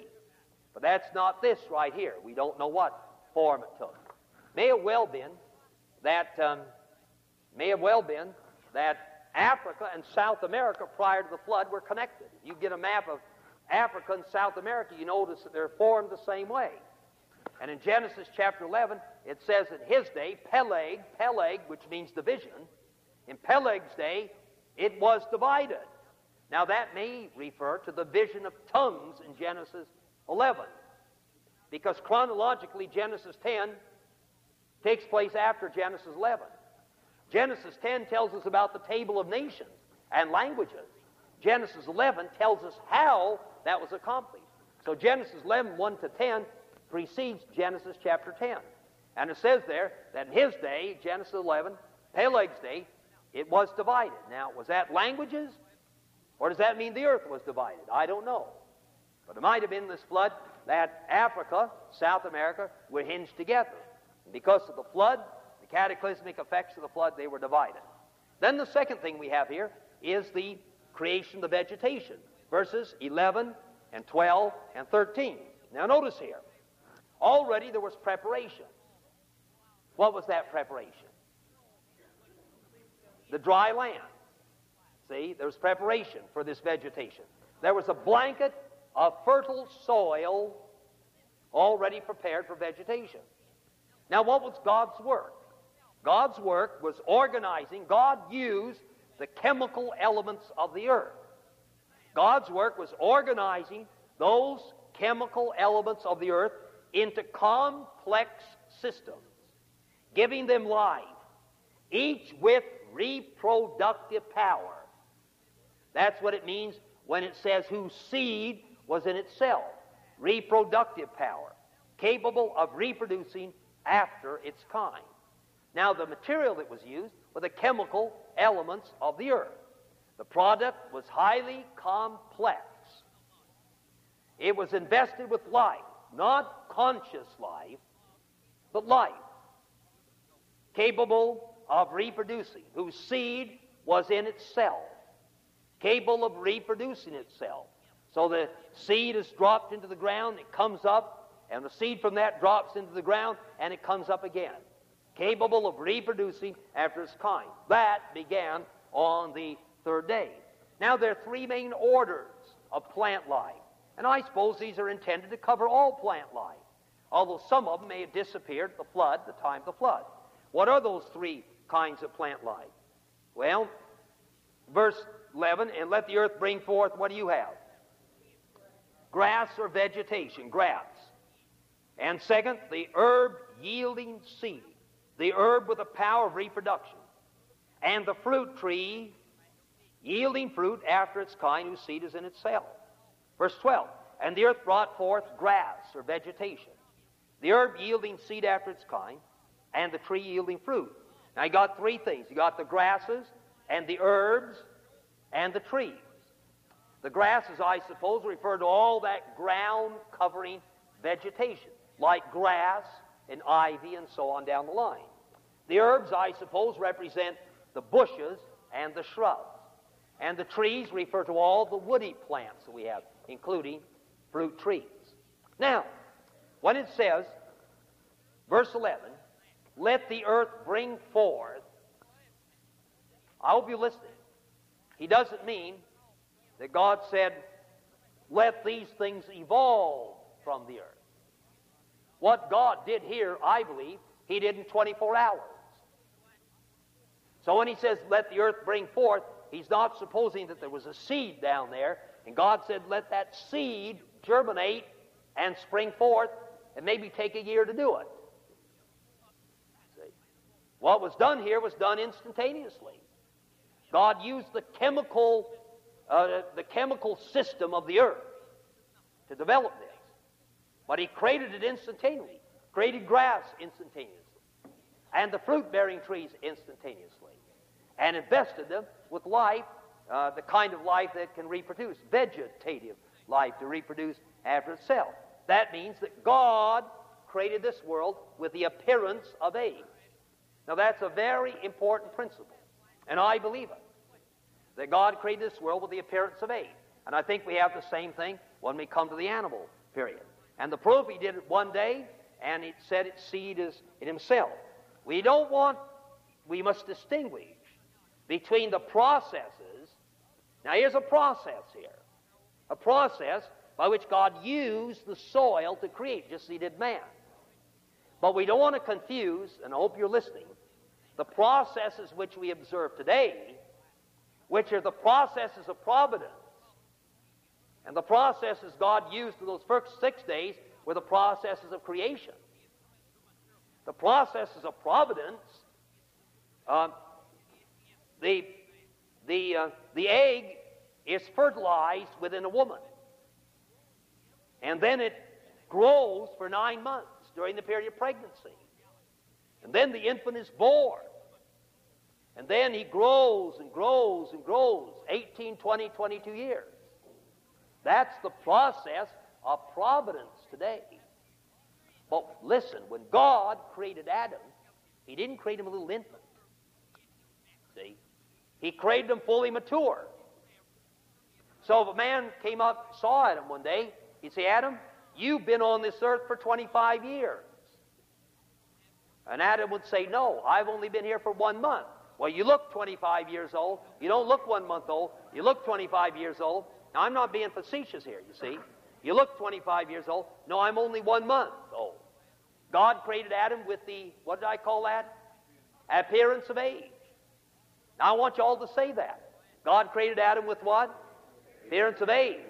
But that's not this right here. We don't know what form it took. May have well been that um, may have well been that Africa and South America prior to the flood were connected. You get a map of Africa and South America, you notice that they're formed the same way. And in Genesis chapter 11, it says that his day, Peleg, Peleg, which means division, in Peleg's day, it was divided. Now that may refer to the vision of tongues in Genesis 11. Because chronologically, Genesis 10 takes place after Genesis 11. Genesis 10 tells us about the table of nations and languages. Genesis 11 tells us how that was accomplished. So Genesis 11, 1 to 10, precedes Genesis chapter 10. And it says there that in his day, Genesis 11, Peleg's day, it was divided. Now, was that languages? Or does that mean the earth was divided? I don't know. But it might have been this flood that Africa, South America, were hinged together. And because of the flood, the cataclysmic effects of the flood, they were divided. Then the second thing we have here is the creation of the vegetation, verses 11 and 12 and 13. Now notice here, already there was preparation. What was that preparation? The dry land. See, there was preparation for this vegetation. There was a blanket of fertile soil already prepared for vegetation. Now, what was God's work? God's work was organizing. God used the chemical elements of the earth. God's work was organizing those chemical elements of the earth into complex systems, giving them life, each with reproductive power. That's what it means when it says whose seed was in itself reproductive power, capable of reproducing after its kind. Now, the material that was used were the chemical elements of the earth. The product was highly complex. It was invested with life, not conscious life, but life, capable of reproducing, whose seed was in itself, capable of reproducing itself. So the seed is dropped into the ground, it comes up, and the seed from that drops into the ground, and it comes up again, capable of reproducing after its kind. That began on the third day. Now, there are three main orders of plant life, and I suppose these are intended to cover all plant life, although some of them may have disappeared at the flood, the time of the flood. What are those three kinds of plant life? Well, verse 11, and let the earth bring forth, what do you have? grass or vegetation, grass. And second, the herb yielding seed, the herb with the power of reproduction. And the fruit tree yielding fruit after its kind, whose seed is in itself. Verse 12, and the earth brought forth grass or vegetation, the herb yielding seed after its kind, and the tree yielding fruit. Now you got three things. You got the grasses and the herbs and the trees. The grasses, I suppose, refer to all that ground covering vegetation, like grass and ivy and so on down the line. The herbs, I suppose, represent the bushes and the shrubs. And the trees refer to all the woody plants that we have, including fruit trees. Now, when it says, verse 11, let the earth bring forth, I hope you listen. He doesn't mean that God said, let these things evolve from the earth. What God did here, I believe, He did in 24 hours. So when He says, let the earth bring forth, He's not supposing that there was a seed down there, and God said, let that seed germinate and spring forth, and maybe take a year to do it. See? What was done here was done instantaneously. God used the chemical, uh, the chemical system of the earth to develop this. But he created it instantaneously, created grass instantaneously, and the fruit-bearing trees instantaneously, and invested them with life, uh, the kind of life that can reproduce, vegetative life to reproduce after itself. That means that God created this world with the appearance of age. Now, that's a very important principle, and I believe it. That God created this world with the appearance of age. And I think we have the same thing when we come to the animal period. And the proof, he did it one day, and it said its seed is in himself. We don't want, we must distinguish between the processes. Now, here's a process here a process by which God used the soil to create, just as He did man. But we don't want to confuse, and I hope you're listening, the processes which we observe today, which are the processes of providence. And the processes God used in those first six days were the processes of creation. The processes of providence, uh, the, the, uh, the egg is fertilized within a woman. And then it grows for nine months during the period of pregnancy. And then the infant is born. And then he grows and grows and grows 18, 20, 22 years. That's the process of providence today. But listen, when God created Adam, he didn't create him a little infant. See? He created them fully mature. So if a man came up, saw Adam one day, he'd say, Adam, you've been on this earth for 25 years. And Adam would say, No, I've only been here for one month. Well, you look 25 years old. You don't look one month old. You look 25 years old. Now, I'm not being facetious here, you see. You look 25 years old. No, I'm only one month old. God created Adam with the, what did I call that? Appearance of age. Now, I want you all to say that. God created Adam with what? Appearance of age.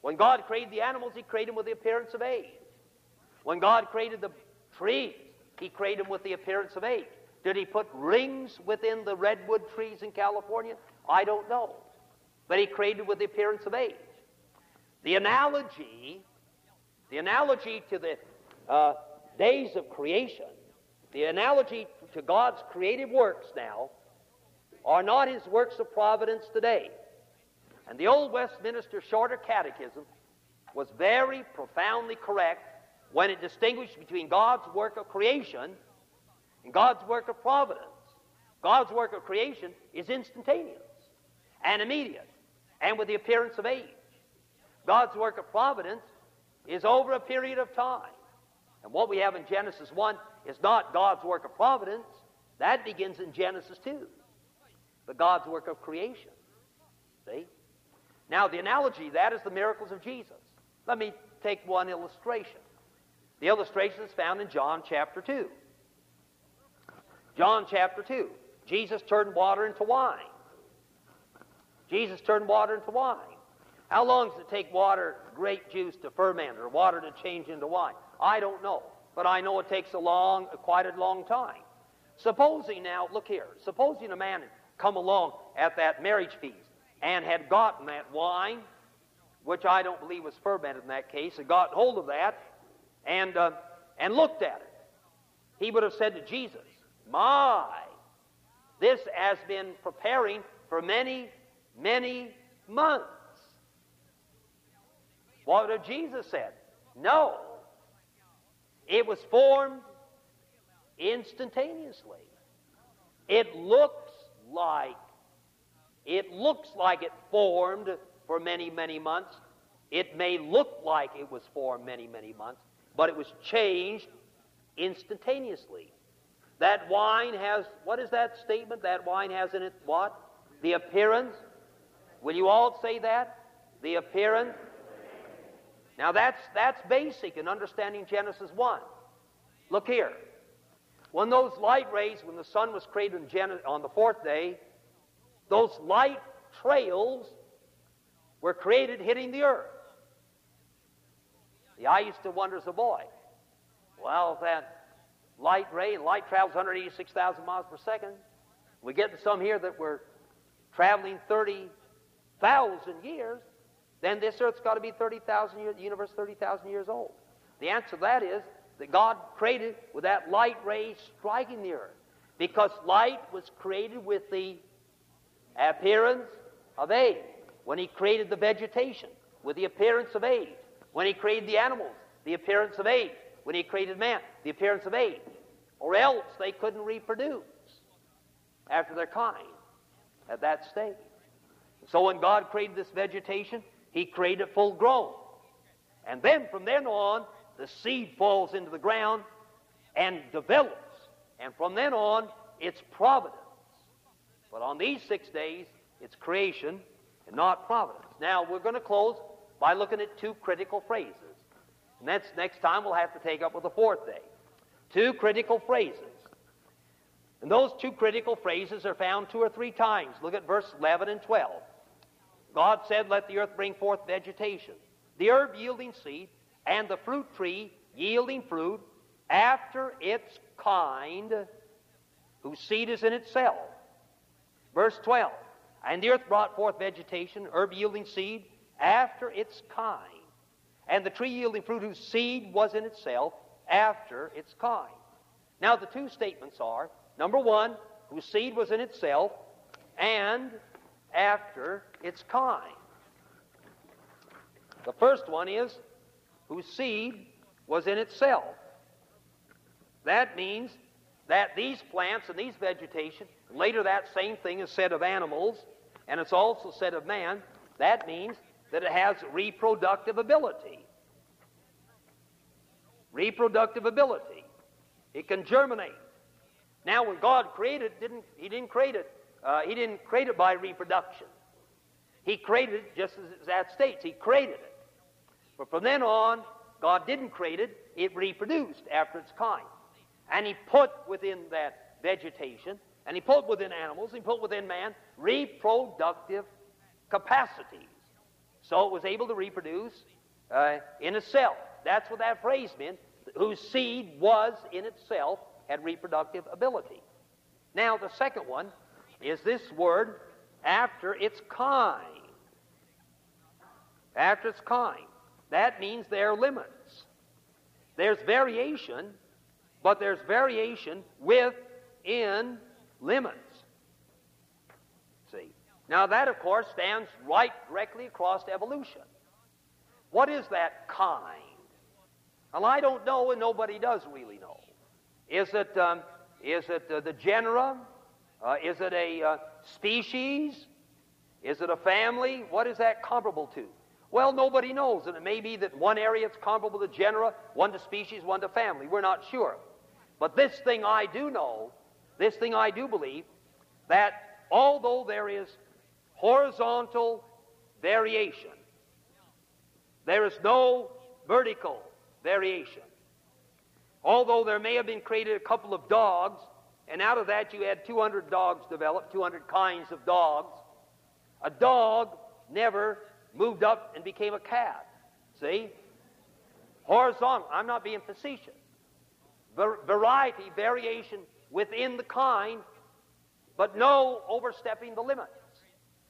When God created the animals, He created them with the appearance of age. When God created the trees, He created them with the appearance of age. Did He put rings within the redwood trees in California? I don't know. But He created with the appearance of age. The analogy, the analogy to the uh, days of creation, the analogy to God's creative works now, are not His works of providence today. And the old Westminster Shorter Catechism was very profoundly correct when it distinguished between God's work of creation and God's work of providence. God's work of creation is instantaneous and immediate and with the appearance of age. God's work of providence is over a period of time. And what we have in Genesis 1 is not God's work of providence. That begins in Genesis 2. But God's work of creation. See? Now, the analogy, that is the miracles of Jesus. Let me take one illustration. The illustration is found in John chapter 2. John chapter 2. Jesus turned water into wine. Jesus turned water into wine. How long does it take water, grape juice to ferment or water to change into wine? I don't know. But I know it takes a long, quite a long time. Supposing now, look here, supposing a man come along at that marriage feast and had gotten that wine, which I don't believe was fermented in that case, had gotten hold of that and, uh, and looked at it, he would have said to Jesus, My, this has been preparing for many, many months. What would Jesus said? No. It was formed instantaneously. It looks like it looks like it formed for many, many months. It may look like it was formed many, many months, but it was changed instantaneously. That wine has, what is that statement? That wine has in it what? The appearance. Will you all say that? The appearance. Now that's, that's basic in understanding Genesis 1. Look here. When those light rays, when the sun was created on the fourth day, those light trails were created hitting the earth. The I used to wonder as a boy, well, that light ray, light travels 186,000 miles per second. We get some here that were traveling 30,000 years, then this earth's got to be 30,000 years, the universe 30,000 years old. The answer to that is that God created with that light ray striking the earth. Because light was created with the appearance of age. When He created the vegetation, with the appearance of age. When He created the animals, the appearance of age. When He created man, the appearance of age. Or else they couldn't reproduce after their kind at that stage. So when God created this vegetation, He created full grown. And then from then on, the seed falls into the ground and develops. And from then on, it's providence. But on these six days, it's creation and not providence. Now, we're going to close by looking at two critical phrases. And that's next time we'll have to take up with the fourth day. Two critical phrases. And those two critical phrases are found two or three times. Look at verse 11 and 12. God said, Let the earth bring forth vegetation, the herb yielding seed, and the fruit tree yielding fruit after its kind, whose seed is in itself. Verse 12 And the earth brought forth vegetation, herb yielding seed, after its kind, and the tree yielding fruit whose seed was in itself, after its kind. Now, the two statements are number one, whose seed was in itself, and after its kind. The first one is whose seed was in itself. That means that these plants and these vegetation, later that same thing is said of animals, and it's also said of man, that means that it has reproductive ability. Reproductive ability. It can germinate. Now, when God created, didn't He didn't create it. Uh, he didn't create it by reproduction. He created it just as that states. He created it. But from then on, God didn't create it, it reproduced after its kind. And He put within that vegetation, and He put within animals, and He put within man reproductive capacities. So it was able to reproduce uh, in itself. That's what that phrase meant, whose seed was in itself, had reproductive ability. Now, the second one is this word, after its kind. After its kind. That means there are limits. There's variation, but there's variation within limits. See? Now, that, of course, stands right directly across evolution. What is that kind? Well, I don't know, and nobody does really know. Is it, um, is it uh, the genera? Uh, is it a uh, species? Is it a family? What is that comparable to? Well, nobody knows, and it may be that one area is comparable to genera, one to species, one to family. We're not sure. But this thing I do know, this thing I do believe, that although there is horizontal variation, there is no vertical variation. Although there may have been created a couple of dogs, and out of that you had 200 dogs developed, 200 kinds of dogs, a dog never moved up and became a cat. See? Horizontal. I'm not being facetious. variety, variation within the kind, but no overstepping the limits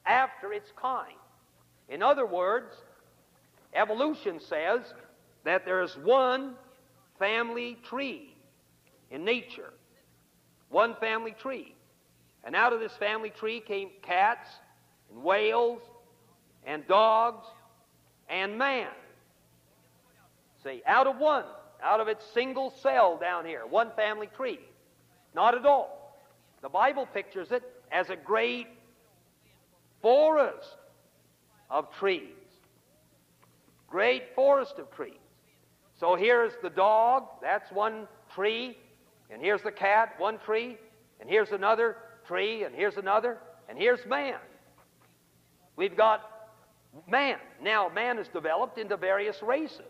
after its kind. In other words, evolution says that there is one family tree in nature. One family tree. And out of this family tree came cats and whales and dogs and man. See, out of one, out of its single cell down here, one family tree. Not at all. The Bible pictures it as a great forest of trees. Great forest of trees. So here's the dog, that's one tree, and here's the cat, one tree, and here's another tree, and here's another, and here's man. We've got man. Now, man is developed into various races,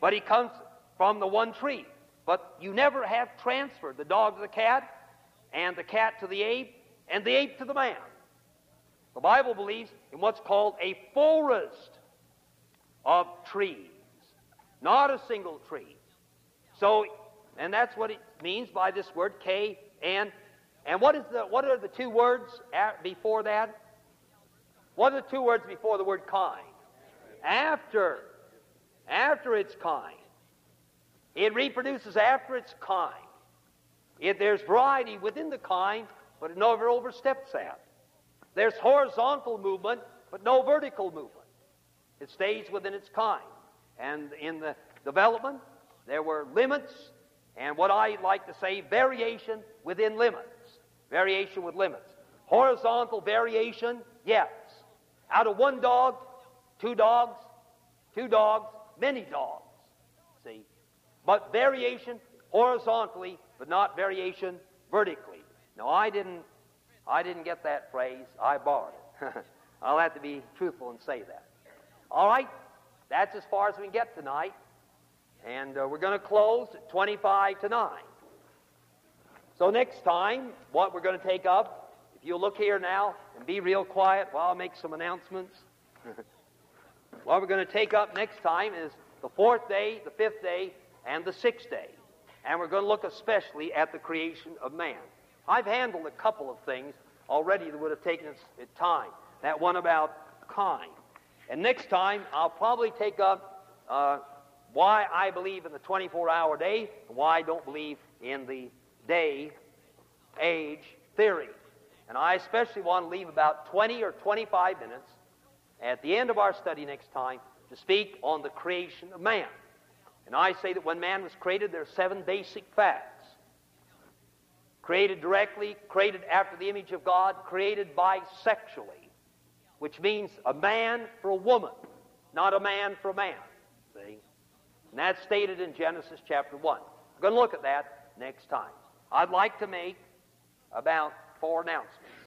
but he comes from the one tree. But you never have transferred the dog to the cat, and the cat to the ape, and the ape to the man. The Bible believes in what's called a forest of trees, not a single tree. So, and that's what it means by this word K and and what is the what are the two words before that? What are the two words before the word kind? After. After its kind. It reproduces after its kind. It, there's variety within the kind, but it never oversteps that. There's horizontal movement, but no vertical movement. It stays within its kind. And in the development, there were limits, and what I like to say, variation within limits. Variation with limits. Horizontal variation, yes. Out of one dog, two dogs, two dogs, many dogs. See? But variation horizontally, but not variation vertically. Now I didn't I didn't get that phrase. I borrowed it. I'll have to be truthful and say that. All right, that's as far as we can get tonight. And uh, we're going to close at 25 to 9. So next time, what we're going to take up, you'll look here now and be real quiet while I make some announcements. what we're going to take up next time is the fourth day, the fifth day, and the sixth day. And we're going to look especially at the creation of man. I've handled a couple of things already that would have taken us time. That one about kind. And next time, I'll probably take up uh, why I believe in the 24 hour day and why I don't believe in the day age theory. And I especially want to leave about 20 or 25 minutes at the end of our study next time to speak on the creation of man. And I say that when man was created, there are seven basic facts created directly, created after the image of God, created bisexually, which means a man for a woman, not a man for a man. See? And that's stated in Genesis chapter 1. We're going to look at that next time. I'd like to make about four announcements.